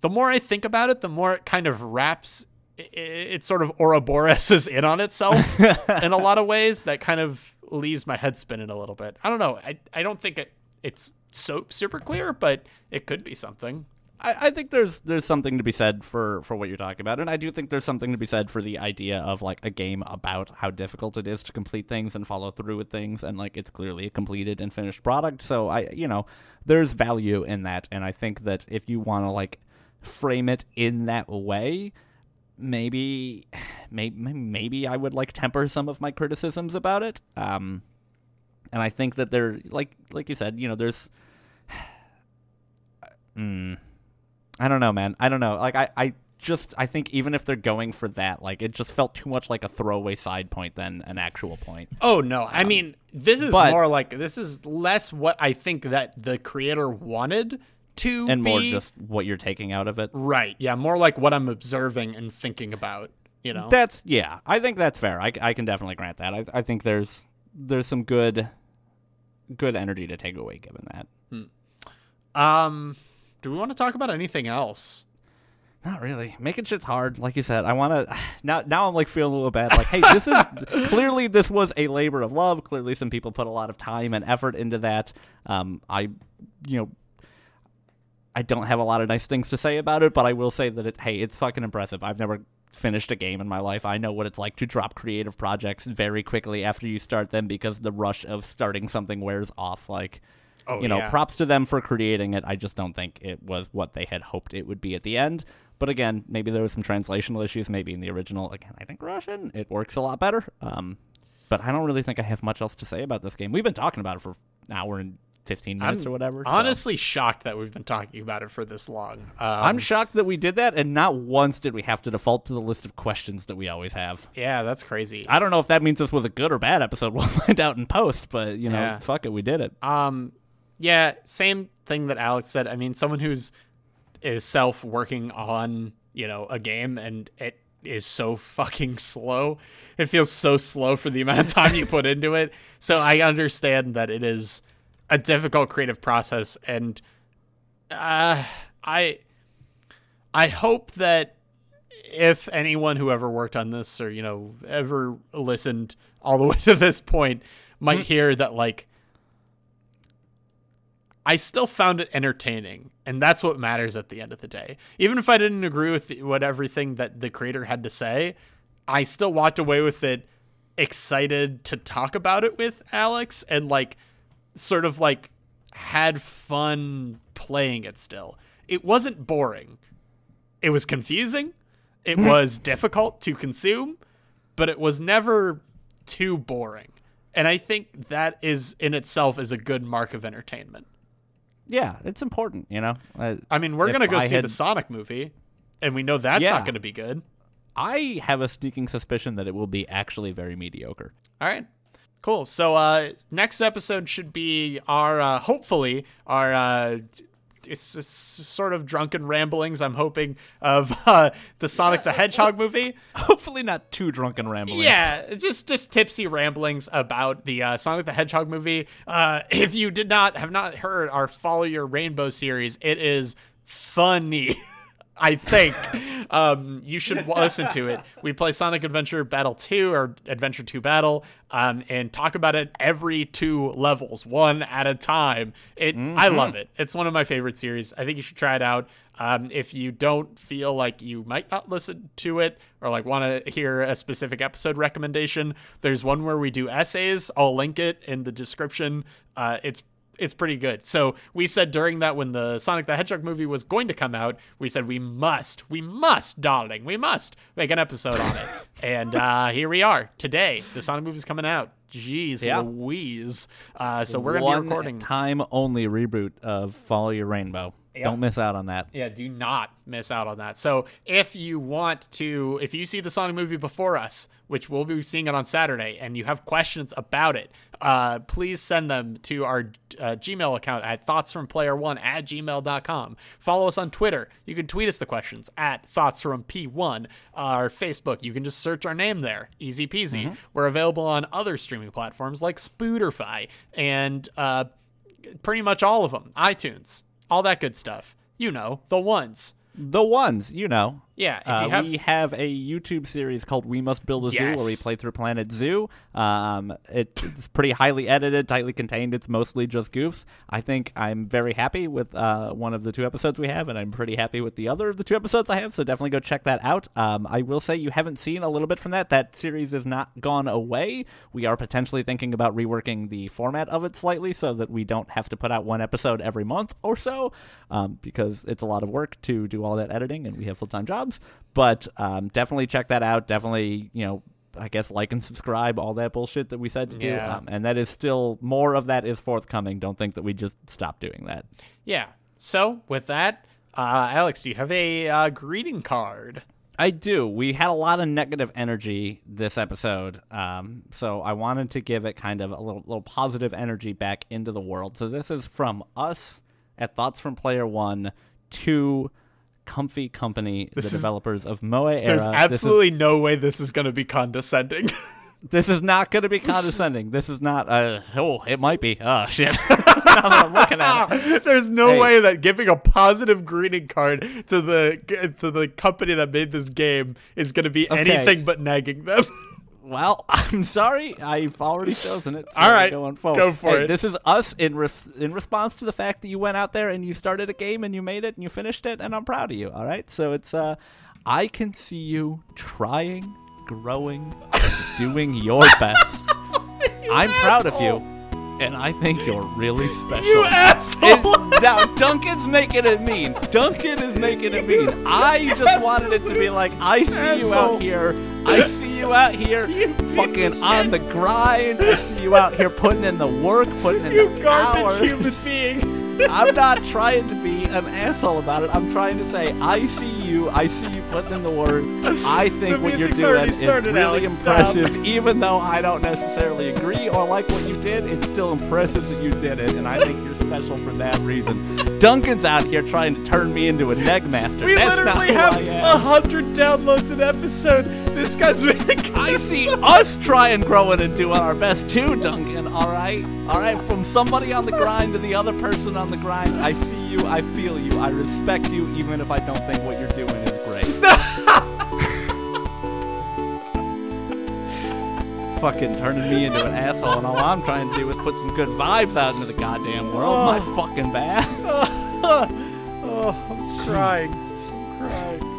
the more i think about it the more it kind of wraps it, it sort of ouroboros is in on itself in a lot of ways that kind of leaves my head spinning a little bit. I don't know. I I don't think it it's so super clear, but it could be something.
I, I think there's there's something to be said for for what you're talking about, and I do think there's something to be said for the idea of like a game about how difficult it is to complete things and follow through with things, and like it's clearly a completed and finished product. So I, you know, there's value in that, and I think that if you want to like frame it in that way, maybe, maybe maybe I would like temper some of my criticisms about it. Um, and I think that there, like like you said, you know, there's. Hmm. I don't know, man. I don't know. Like I, I just I think even if they're going for that, like it just felt too much like a throwaway side point than an actual point.
Oh no. I
Um,
mean, this is
but-
more like this is less what I think that the creator wanted to
And more
be.
just what you're taking out of it.
right. Yeah, more like what I'm observing and thinking about, you know.
That's yeah. I think that's fair. I, I can definitely grant that. I I think there's there's some good good energy to take away given that.
um do we want to talk about anything else?
Not really. Making shit's hard, like you said. I want to now. Now I'm like feeling a little bad. Like, hey, this is clearly this was a labor of love. Clearly, some people put a lot of time and effort into that. Um, I, you know, I don't have a lot of nice things to say about it, but I will say that it's hey, it's fucking impressive. I've never finished a game in my life. I know what it's like to drop creative projects very quickly after you start them because the rush of starting something wears off. Like,
Oh,
you know,
yeah.
props to them for creating it. I just don't think it was what they had hoped it would be at the end. But again, maybe there was some translational issues. Maybe in the original, again, I think Russian, it works a lot better. Um, but I don't really think I have much else to say about this game. We've been talking about it for an hour and 15 minutes
I'm
or whatever. so-
Honestly, shocked that we've been talking about it for this long. Um,
I'm shocked that we did that, and not once did we have to default to the list of questions that we always have.
yeah, that's crazy.
I don't know if that means this was a good or bad episode. We'll find out in post, but you know,
Yeah.
fuck it, we did it.
Um, yeah, same thing that Alex said. I mean, someone who's is self working on you know a game and it is so fucking slow. It feels so slow for the amount of time you put into it. So I understand that it is a difficult creative process, and uh, I I hope that if anyone who ever worked on this or you know ever listened all the way to this point might hear that like I still found it entertaining, and that's what matters at the end of the day. Even if I didn't agree with the, what everything that the creator had to say, I still walked away with it excited to talk about it with Alex and like sort of like had fun playing it still. It wasn't boring. It was confusing. It was difficult to consume, but it was never too boring. And I think that is in itself is a good mark of entertainment.
Yeah, it's important, you know. Uh,
I mean, we're gonna go
I
see
had-
the Sonic movie, and we know that's
Yeah.
not gonna be good.
I have a sneaking suspicion that it will be actually very mediocre.
All right. Cool. So uh next episode should be our uh hopefully our uh it's sort of drunken ramblings I'm hoping of uh the Sonic the Hedgehog movie.
Hopefully, not too drunken ramblings.
Yeah, just just tipsy ramblings about the uh, Sonic the Hedgehog movie. Uh, if you did not have not heard our Follow Your Rainbow series, it is funny. I think um, you should listen to it. We play Sonic Adventure Battle 2 or Adventure 2 Battle um, and talk about it every two levels, one at a time. It I love it. It's one of my favorite series. I think you should try it out. Um, if you don't feel like you might not listen to it or like want to hear a specific episode recommendation, there's one where we do essays. I'll link it in the description. Uh, it's it's pretty good. So we said during that when the Sonic the Hedgehog movie was going to come out, we said we must, we must, darling, we must make an episode on it. and uh, here we are today. The Sonic movie's coming out. Jeez
Yeah.
Louise. Uh, so we're gonna
One
be recording.
time only reboot of Follow Your Rainbow. Don't miss out on that.
Yeah, do not miss out on that. So if you want to, if you see the Sonic movie before us, which we'll be seeing it on Saturday, and you have questions about it, uh, please send them to our uh, Gmail account at thoughtsfromplayer1 at gmail.com. Follow us on Twitter. You can tweet us the questions at thoughtsfrompl1. Our Facebook, you can just search our name there. Easy peasy. We're available on other streaming platforms like Spooderfy and uh, pretty much all of them. iTunes, all that good stuff. You know, the ones.
The ones, you know.
Yeah, if
Uh,
have
we have a YouTube series called "We Must Build a Zoo" where we play through Planet Zoo. Um, it, it's pretty highly edited, tightly contained. It's mostly just goofs. I think I'm very happy with uh, one of the two episodes we have, and I'm pretty happy with the other of the two episodes I have. So definitely go check that out. Um, I will say you haven't seen a little bit from that. That series is not gone away. We are potentially thinking about reworking the format of it slightly so that we don't have to put out one episode every month or so, um, because it's a lot of work to do all that editing, and we have full time jobs. But um, definitely check that out. Definitely, you know, I guess like and subscribe, all that bullshit that we said to do. Um, and that is still more of that is forthcoming. Don't think that we just stopped doing that.
yeah. So with that, uh, Alex, do you have a uh, greeting card?
I do. We had a lot of negative energy this episode, um, so I wanted to give it kind of a little, little positive energy back into the world. So this is from us at Thoughts from Player One to Comfy Company,
This
the
is-
developers of Moe Era.
There's
This is-
absolutely no way this is going to be condescending.
This is not going to be condescending. This is not. Uh, oh, it might be. Oh shit! now that I'm looking at it,
There's no
Hey.
way that giving a positive greeting card to the to the company that made this game is going to be
Okay.
anything but nagging them.
Well, I'm sorry. I've already chosen it. so
All right,
going forward.
go for
Hey,
it.
This is us in in response to the fact that you went out there and you started a game and you made it and you finished it, and I'm proud of you. All right. So it's uh, I can see you trying, growing, doing your best. I'm proud of you, and I think you're really special.
you asshole!
It- now Duncan's making it mean. Duncan is making it mean. I just wanted it to be like, I see you out here. I see you out here,
You
fucking on the grind. I see you out here putting in the work, putting in
you
the
garbage
hours.
human being.
I'm not trying to be an asshole about it. I'm trying to say, I see you. I see you putting in the work. I think what you're doing
already
is
started,
really
Alex. Stop.
impressive. Even though I don't necessarily agree or like what you did, it's still impressive that you did it, and I think you're special for that reason. Duncan's out here trying to turn me into a negmaster.
We
That's
literally have a hundred downloads an episode. This guy's making.
I see us trying, growing, and doing our best too, Duncan. All right, all right. From somebody on the grind to the other person on the grind, I see you, I feel you, I respect you, even if I don't think what you're doing is great. Fucking turning me into an asshole, and all I'm trying to do is put some good vibes out into the goddamn world. My oh. fucking bad.
oh, I'm crying. I'm crying.